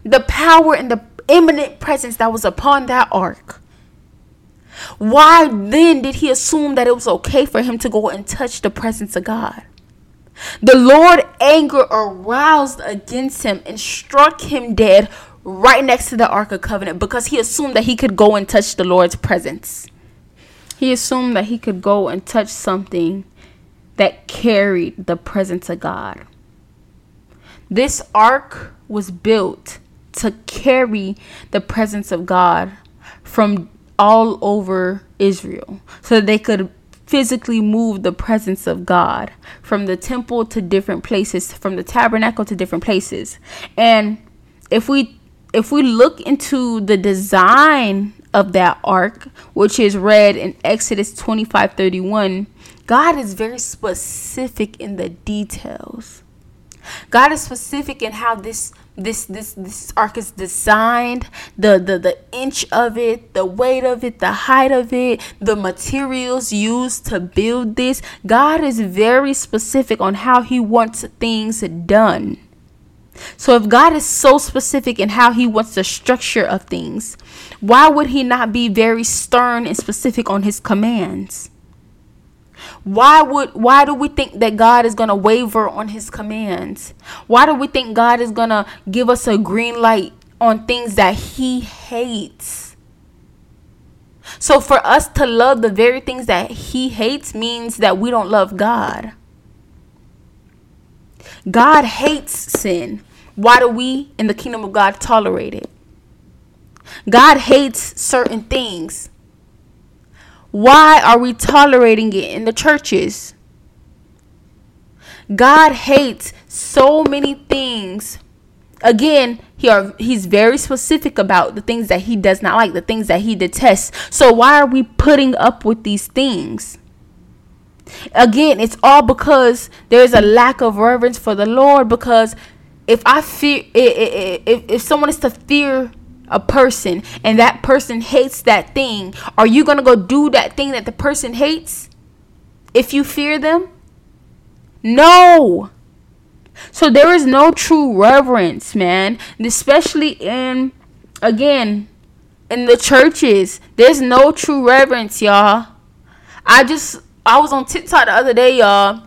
the power and the imminent presence that was upon that ark, why then did he assume that it was okay for him to go and touch the presence of God? The Lord anger aroused against him and struck him dead right next to the Ark of Covenant because he assumed that he could go and touch the Lord's presence. He assumed that he could go and touch something that carried the presence of God. This ark was built to carry the presence of God from all over Israel so they could physically move the presence of God from the temple to different places, from the tabernacle to different places. And if we if we look into the design of that ark, which is read in Exodus 25 31, God is very specific in the details. God is specific in how this this this this ark is designed the the the inch of it the weight of it the height of it the materials used to build this. God is very specific on how he wants things done. So if god is so specific in how he wants the structure of things why would he not be very stern and specific on his commands why would why do we think that God is going to waver on his commands? Why do we think God is going to give us a green light on things that he hates? So for us to love the very things that he hates means that we don't love God. God hates sin. Why do we in the kingdom of God tolerate it? God hates certain things. Why are we tolerating it in the churches? God hates so many things. Again, he are, he's very specific about the things that he does not like, the things that he detests. So why are we putting up with these things? Again, it's all because there's a lack of reverence for the Lord. Because if I fear, if, if someone is to fear a person and that person hates that thing, are you going to go do that thing that the person hates if you fear them? No. So there is no true reverence, man. especially in, again, in the churches. There's no true reverence, y'all. I just, I was on TikTok the other day, y'all.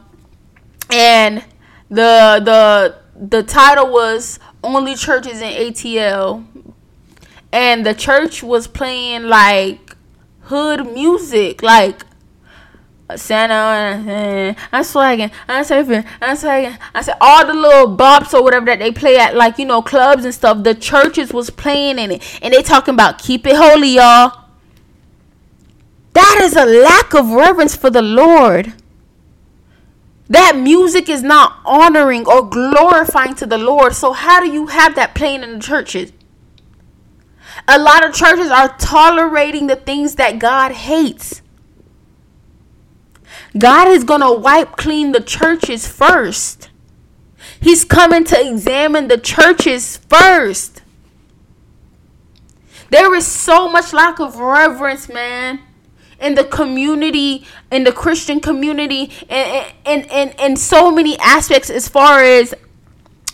And the, the, the title was Only Churches in ATL. And the church was playing like hood music. Like Santa, I'm swagging, I'm surfing, I'm swagging. I said all the little bops or whatever that they play at, like you know, clubs and stuff. The churches was playing in it, and they talking about keep it holy, y'all. That is a lack of reverence for the Lord. That music is not honoring or glorifying to the Lord. So how do you have that playing in the churches? A lot of churches are tolerating the things that God hates. God is going to wipe clean the churches first. He's coming to examine the churches first. There is so much lack of reverence, man, in the community, in the Christian community, and in, in, in so many aspects as far as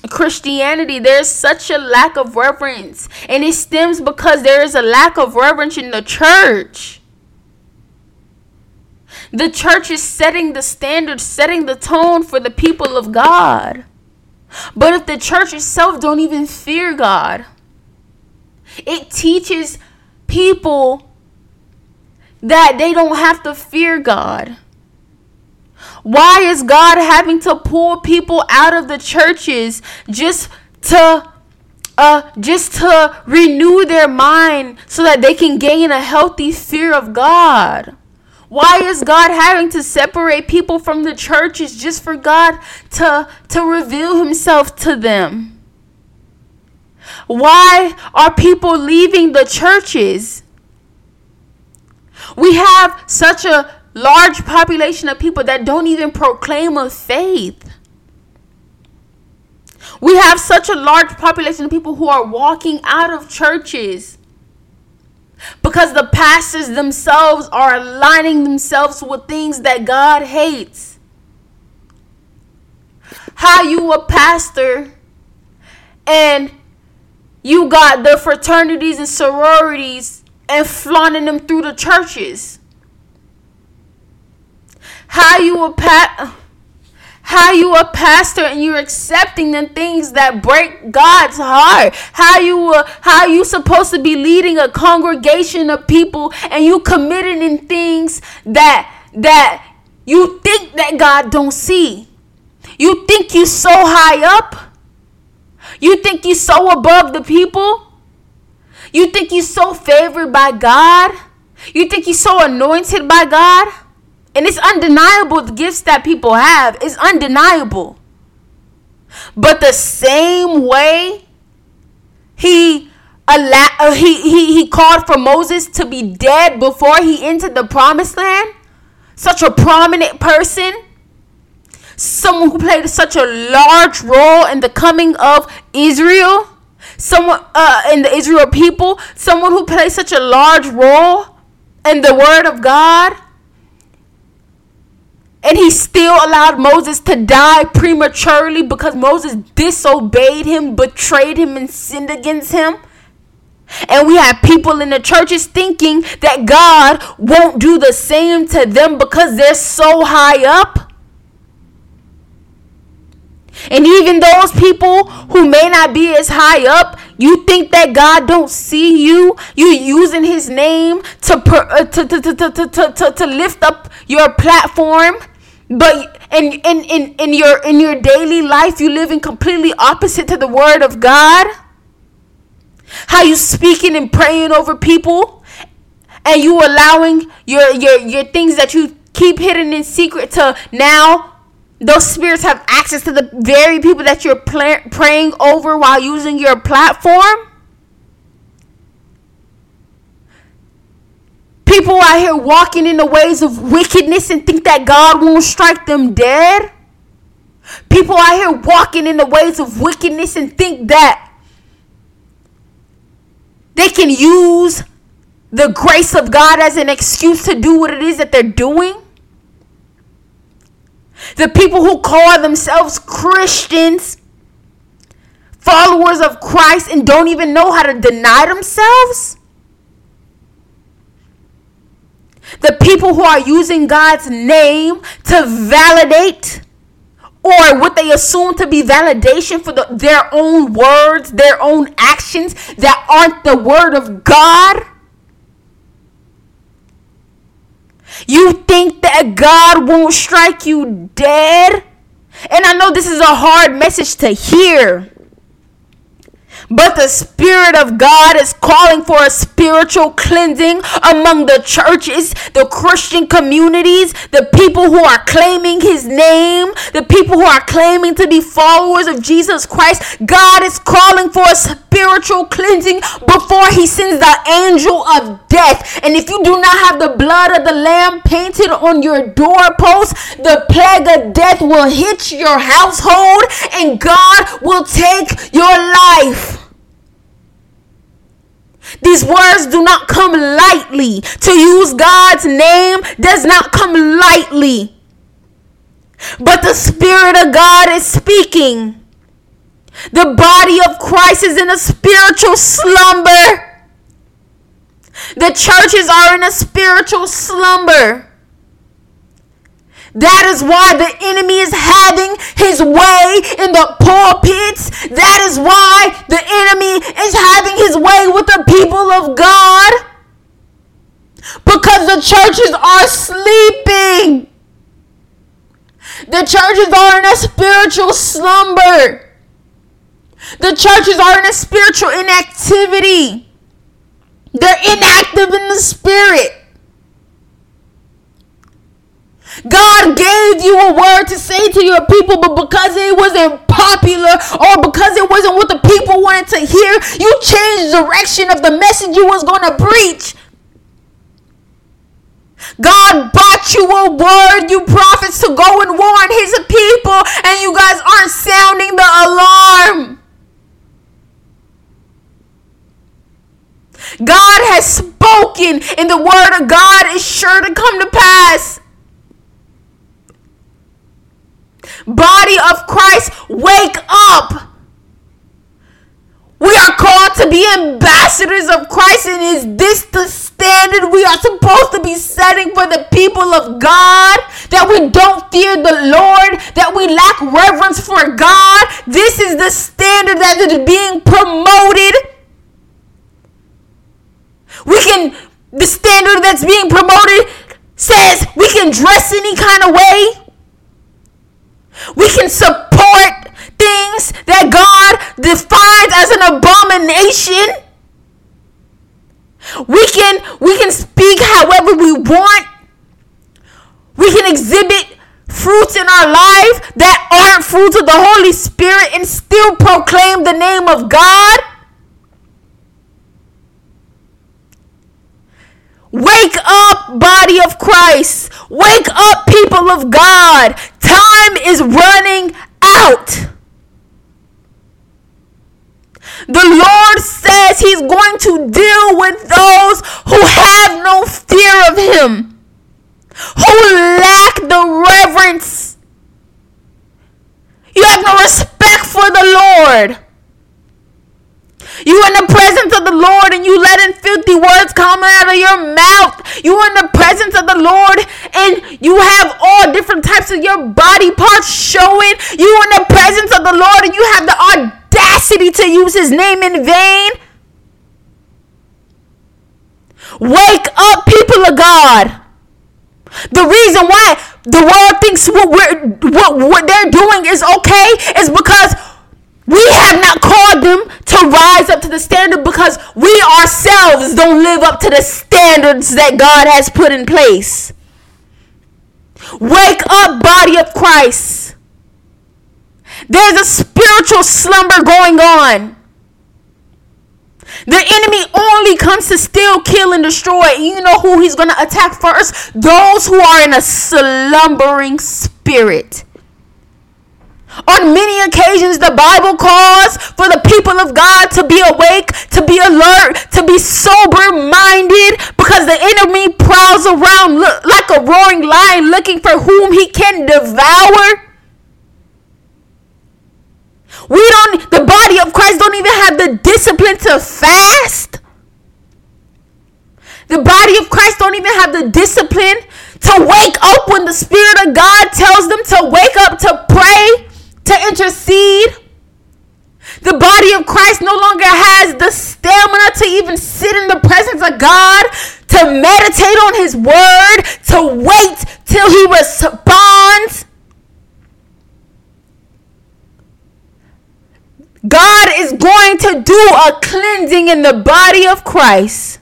Christianity, there's such a lack of reverence. And it stems because there is a lack of reverence in the church. The church is setting the standard, setting the tone for the people of God. But if the church itself don't even fear God, it teaches people that they don't have to fear God. Why is God having to pull people out of the churches just to uh just to renew their mind so that they can gain a healthy fear of God? Why is God having to separate people from the churches just for God to, to reveal himself to them? Why are people leaving the churches? We have such a large population of people that don't even proclaim a faith. We have such a large population of people who are walking out of churches because the pastors themselves are aligning themselves with things that God hates. How you a pastor and you got the fraternities and sororities and flaunting them through the churches. How you a pat how you a pastor and you're accepting the things that break God's heart. How you uh, how you supposed to be leading a congregation of people and you committing in things that that you think that God don't see. You think you so high up? You think you so above the people? You think you so favored by God? You think you so anointed by God? And it's undeniable the gifts that people have. It's undeniable. But the same way he allowed, uh, he, he, he called for Moses to be dead before he entered the promised land, such a prominent person, someone who played such a large role in the coming of Israel, someone uh, in the Israel people, someone who played such a large role in the word of God and he still allowed Moses to die prematurely because Moses disobeyed him, betrayed him, and sinned against him. And we have people in the churches thinking that God won't do the same to them because they're so high up. And even those people who may not be as high up, you think that God don't see you? You using his name to, uh, to, to, to, to, to, to, to lift up your platform but in, in, in, in your in your daily life you living completely opposite to the word of God. How you speaking and praying over people and you allowing your your your things that you keep hidden in secret to now those spirits have access to the very people that you're praying over while using your platform People out here walking in the ways of wickedness and think that God won't strike them dead. People out here walking in the ways of wickedness and think that they can use the grace of God as an excuse to do what it is that they're doing. The people who call themselves Christians, followers of Christ, and don't even know how to deny themselves. The people who are using God's name to validate or what they assume to be validation for the, their own words, their own actions that aren't the word of God. You think that God won't strike you dead? And I know this is a hard message to hear. But the Spirit of God is calling for a spiritual cleansing among the churches, the Christian communities, the people who are claiming His name, the people who are claiming to be followers of Jesus Christ. God is calling for a spiritual cleansing before He sends the angel of death. And if you do not have the blood of the Lamb painted on your doorpost, the plague of death will hit your household and God will take your life. These words do not come lightly. To use God's name does not come lightly. But the Spirit of God is speaking. The body of Christ is in a spiritual slumber. The churches are in a spiritual slumber. That is why the enemy is having his way in the pulpits. That is why the enemy is having his way with the people of God. Because the churches are sleeping. The churches are in a spiritual slumber. The churches are in a spiritual inactivity. They're inactive in the spirit. God gave you a word to say to your people, but because it wasn't popular or because it wasn't what the people wanted to hear, you changed the direction of the message you was going to preach. God brought you a word, you prophets, to go and warn his people, and you guys aren't sounding the alarm. God has spoken, and the word of God is sure to come to pass. Body of Christ, wake up. We are called to be ambassadors of Christ, and is this the standard we are supposed to be setting for the people of God? That we don't fear the Lord, that we lack reverence for God. This is the standard that is being promoted. We can, the standard that's being promoted says we can dress any kind of way. We can support things that God defines as an abomination. We can we can speak however we want. We can exhibit fruits in our life that aren't fruits of the Holy Spirit and still proclaim the name of God. Wake up, body of Christ. Wake up, people of God. Time is running out. The Lord says He's going to deal with those who have no fear of Him, who lack the reverence. You have no respect for the Lord. You in the presence of the Lord and you letting filthy words come out of your mouth. You in the presence of the Lord and you have all different types of your body parts showing. You in the presence of the Lord and you have the audacity to use his name in vain. Wake up, people of God. The reason why the world thinks what we're what, what they're doing is okay is because we have not called them to rise up to the standard because we ourselves don't live up to the standards that God has put in place. Wake up, body of Christ. There's a spiritual slumber going on. The enemy only comes to steal, kill, and destroy. You know who he's going to attack first? Those who are in a slumbering spirit On many occasions, the Bible calls for the people of God to be awake, to be alert, to be sober minded, because the enemy prowls around like a roaring lion looking for whom he can devour. We don't, the body of Christ don't even have the discipline to fast. The body of Christ don't even have the discipline to wake up when the Spirit of God tells them to wake up, to pray, to intercede. The body of Christ no longer has the stamina to even sit in the presence of God, to meditate on His word, to wait till He responds. God is going to do a cleansing in the body of Christ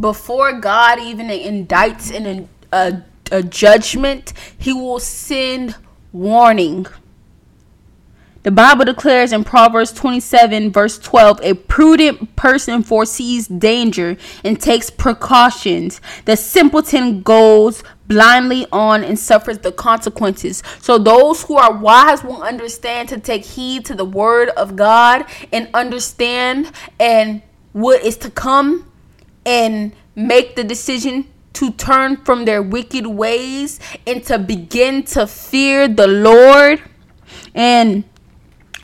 before God even indicts in a, a judgment, He will send warning. The Bible declares in Proverbs 27, verse 12, a prudent person foresees danger and takes precautions. The simpleton goes blindly on and suffers the consequences. So, those who are wise will understand to take heed to the word of God and understand and what is to come and make the decision to turn from their wicked ways and to begin to fear the Lord. And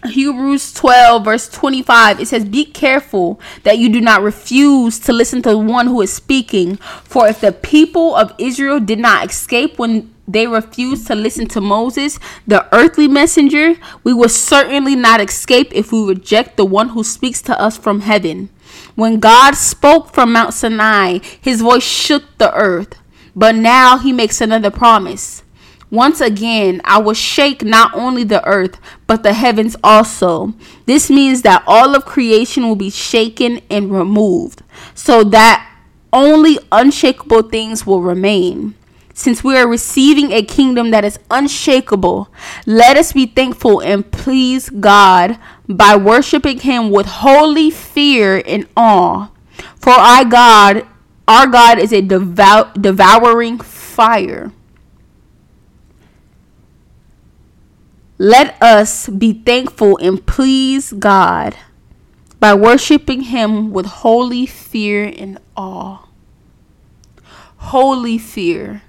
Hebrews 12, verse 25, it says, Be careful that you do not refuse to listen to the one who is speaking. For if the people of Israel did not escape when they refused to listen to Moses, the earthly messenger, we will certainly not escape if we reject the one who speaks to us from heaven. When God spoke from Mount Sinai, his voice shook the earth. But now he makes another promise. Once again, I will shake not only the earth, but the heavens also. This means that all of creation will be shaken and removed, so that only unshakable things will remain. Since we are receiving a kingdom that is unshakable, let us be thankful and please God by worshiping him with holy fear and awe. For our God, our God is a devout, devouring fire. Let us be thankful and please God by worshiping him with holy fear and awe. Holy fear.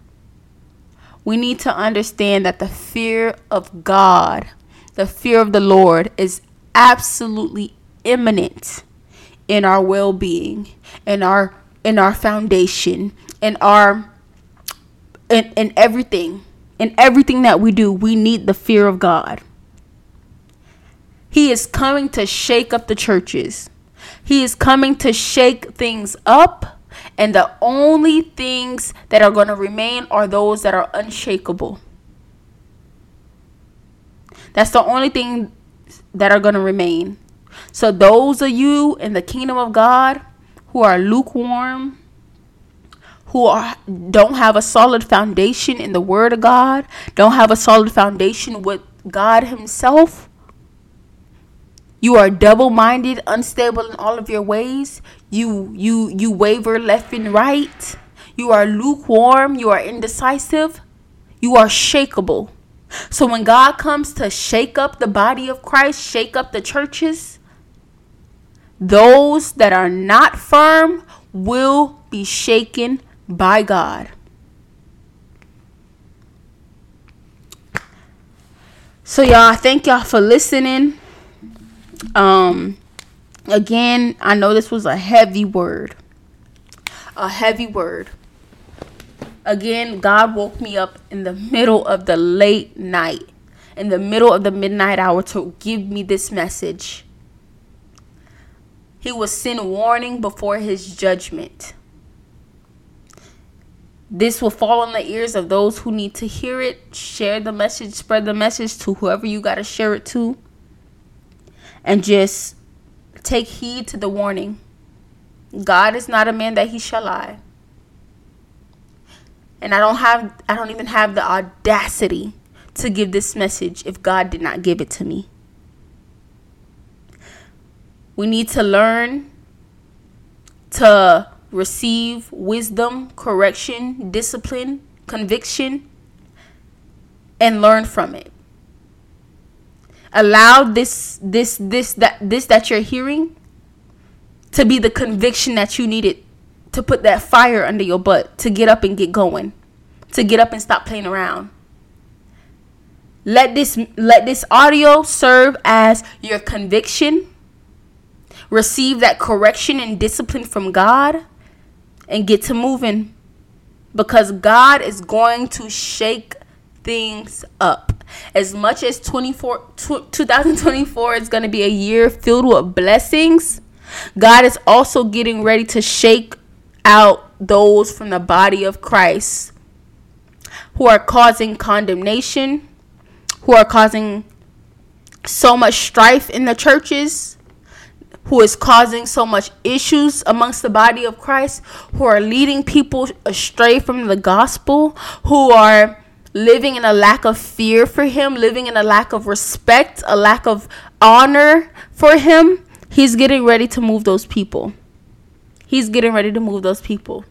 We need to understand that the fear of God, the fear of the Lord, is absolutely imminent in our well-being in our in our foundation in our in, in everything in everything that we do we need the fear of god. He is coming to shake up the churches. He is coming to shake things up and the only things that are going to remain are those that are unshakable. That's the only thing that are going to remain. So, those of you in the kingdom of God who are lukewarm, who are don't have a solid foundation in the word of God, don't have a solid foundation with God himself, you are double-minded, unstable in all of your ways. You you you waver left and right. You are lukewarm, you are indecisive, you are shakable. So when God comes to shake up the body of Christ, shake up the churches, those that are not firm will be shaken by God. So y'all, thank y'all for listening. Um again, I know this was a heavy word. A heavy word. Again, God woke me up in the middle of the late night, in the middle of the midnight hour to give me this message. He will send warning before his judgment. This will fall on the ears of those who need to hear it. Share the message, spread the message to whoever you got to share it to. And just take heed to the warning. God is not a man that he shall lie and I don't have I don't even have the audacity to give this message if God did not give it to me. We need to learn to receive wisdom, correction, discipline, conviction and learn from it. allow this this this that this that you're hearing to be the conviction that you needed to put that fire under your butt to get up and get going to get up and stop playing around. Let this let this audio serve as your conviction. Receive that correction and discipline from God and get to moving. Because God is going to shake things up. As much as 24 2024 is going to be a year filled with blessings God is also getting ready to shake out those from the body of Christ who are causing condemnation, who are causing so much strife in the churches, who is causing so much issues amongst the body of Christ, who are leading people astray from the gospel, who are living in a lack of fear for him, living in a lack of respect, a lack of honor for him. He's getting ready to move those people. He's getting ready to move those people.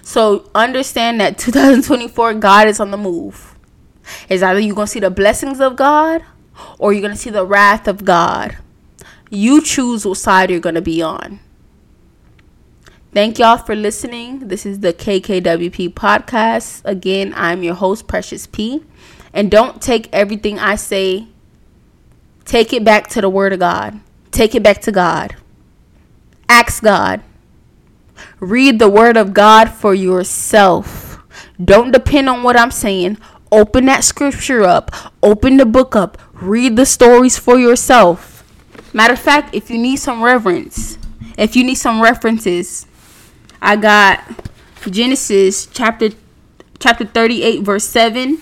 So understand that 2024, God is on the move. Is either you're going to see the blessings of God or you're going to see the wrath of God. You choose what side you're going to be on. Thank y'all for listening. This is the KKWP podcast. Again, I'm your host, Precious P. And don't take everything I say, take it back to the Word of God. Take it back to God. Ask God. Read the Word of God for yourself. Don't depend on what I'm saying. Open that scripture up. Open the book up. Read the stories for yourself. Matter of fact, if you need some reverence, if you need some references, I got Genesis chapter chapter 38 verse 7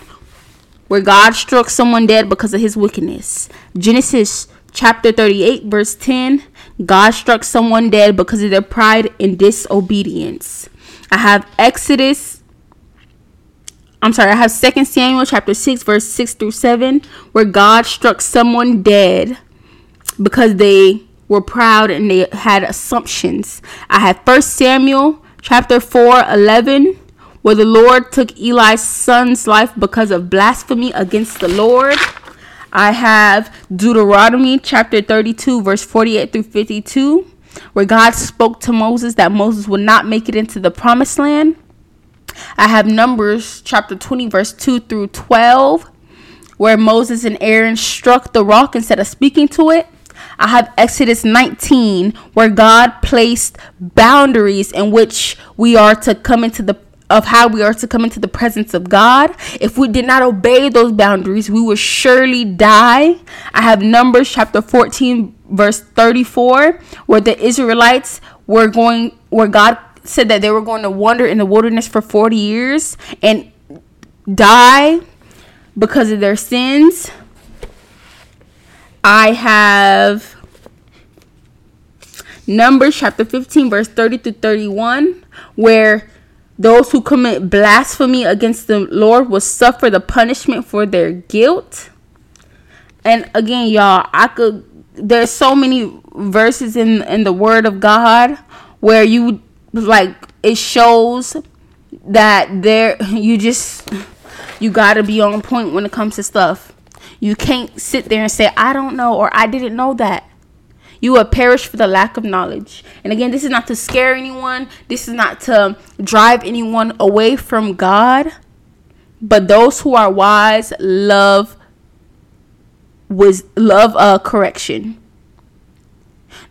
where God struck someone dead because of his wickedness. Genesis chapter 38 verse 10 God struck someone dead because of their pride and disobedience. I have Exodus I'm sorry, I have 2 Samuel chapter 6 verse 6 through 7 where God struck someone dead because they were proud and they had assumptions. I have First Samuel chapter 4 11 where the Lord took Eli's son's life because of blasphemy against the Lord. I have Deuteronomy chapter 32 verse 48 through 52 where God spoke to Moses that Moses would not make it into the promised land. I have Numbers chapter 20 verse 2 through 12 where Moses and Aaron struck the rock instead of speaking to it. I have Exodus 19, where God placed boundaries in which we are to come into the of how we are to come into the presence of God. If we did not obey those boundaries, we would surely die. I have Numbers chapter 14, verse 34, where the Israelites were going, where God said that they were going to wander in the wilderness for 40 years and die because of their sins. I have Numbers chapter 15, verse 30 to 31, where those who commit blasphemy against the Lord will suffer the punishment for their guilt. And again, y'all, I could there's so many verses in in the word of God where you like it shows that there you just you got to be on point when it comes to stuff. You can't sit there and say, I don't know, or I didn't know that. You will perish for the lack of knowledge. And again, this is not to scare anyone, this is not to drive anyone away from God. But those who are wise love was love uh, correction.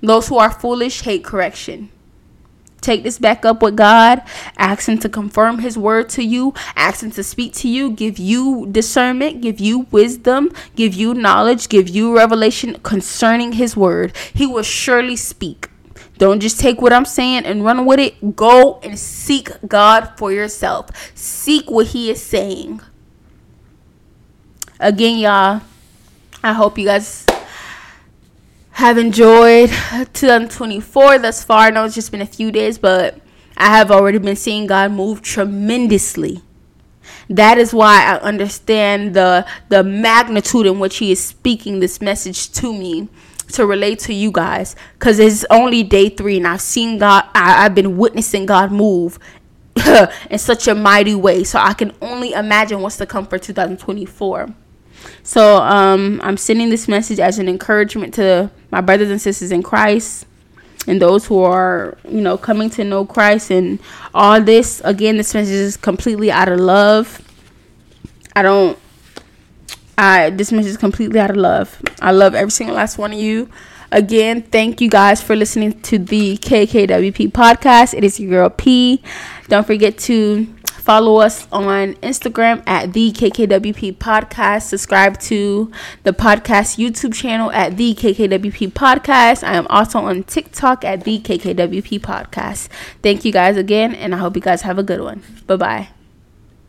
Those who are foolish hate correction take this back up with God. Ask Him to confirm His word to you. Ask Him to speak to you, give you discernment, give you wisdom, give you knowledge, give you revelation concerning His word. He will surely speak. Don't just take what I'm saying and run with it. Go and seek God for yourself. Seek what He is saying. Again, y'all, I hope you guys have enjoyed 2024 thus far. I know it's just been a few days, but I have already been seeing God move tremendously. That is why I understand the the magnitude in which He is speaking this message to me to relate to you guys because it's only day three and I've seen God. I, I've been witnessing God move in such a mighty way. So I can only imagine what's to come for 2024. So um, I'm sending this message as an encouragement to my brothers and sisters in Christ and those who are, you know, coming to know Christ and all this. Again, this message is completely out of love. I don't I this message is completely out of love. I love every single last one of you. Again, thank you guys for listening to the KKWP podcast. It is your girl P. Don't forget to follow us on Instagram at the KKWP podcast. Subscribe to the podcast YouTube channel at the KKWP podcast. I am also on TikTok at the KKWP podcast. Thank you guys again, and I hope you guys have a good one. Bye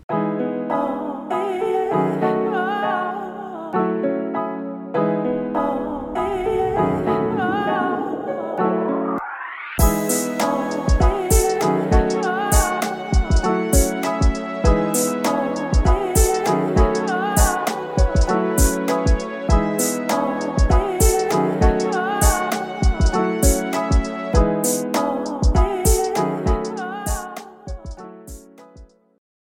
bye.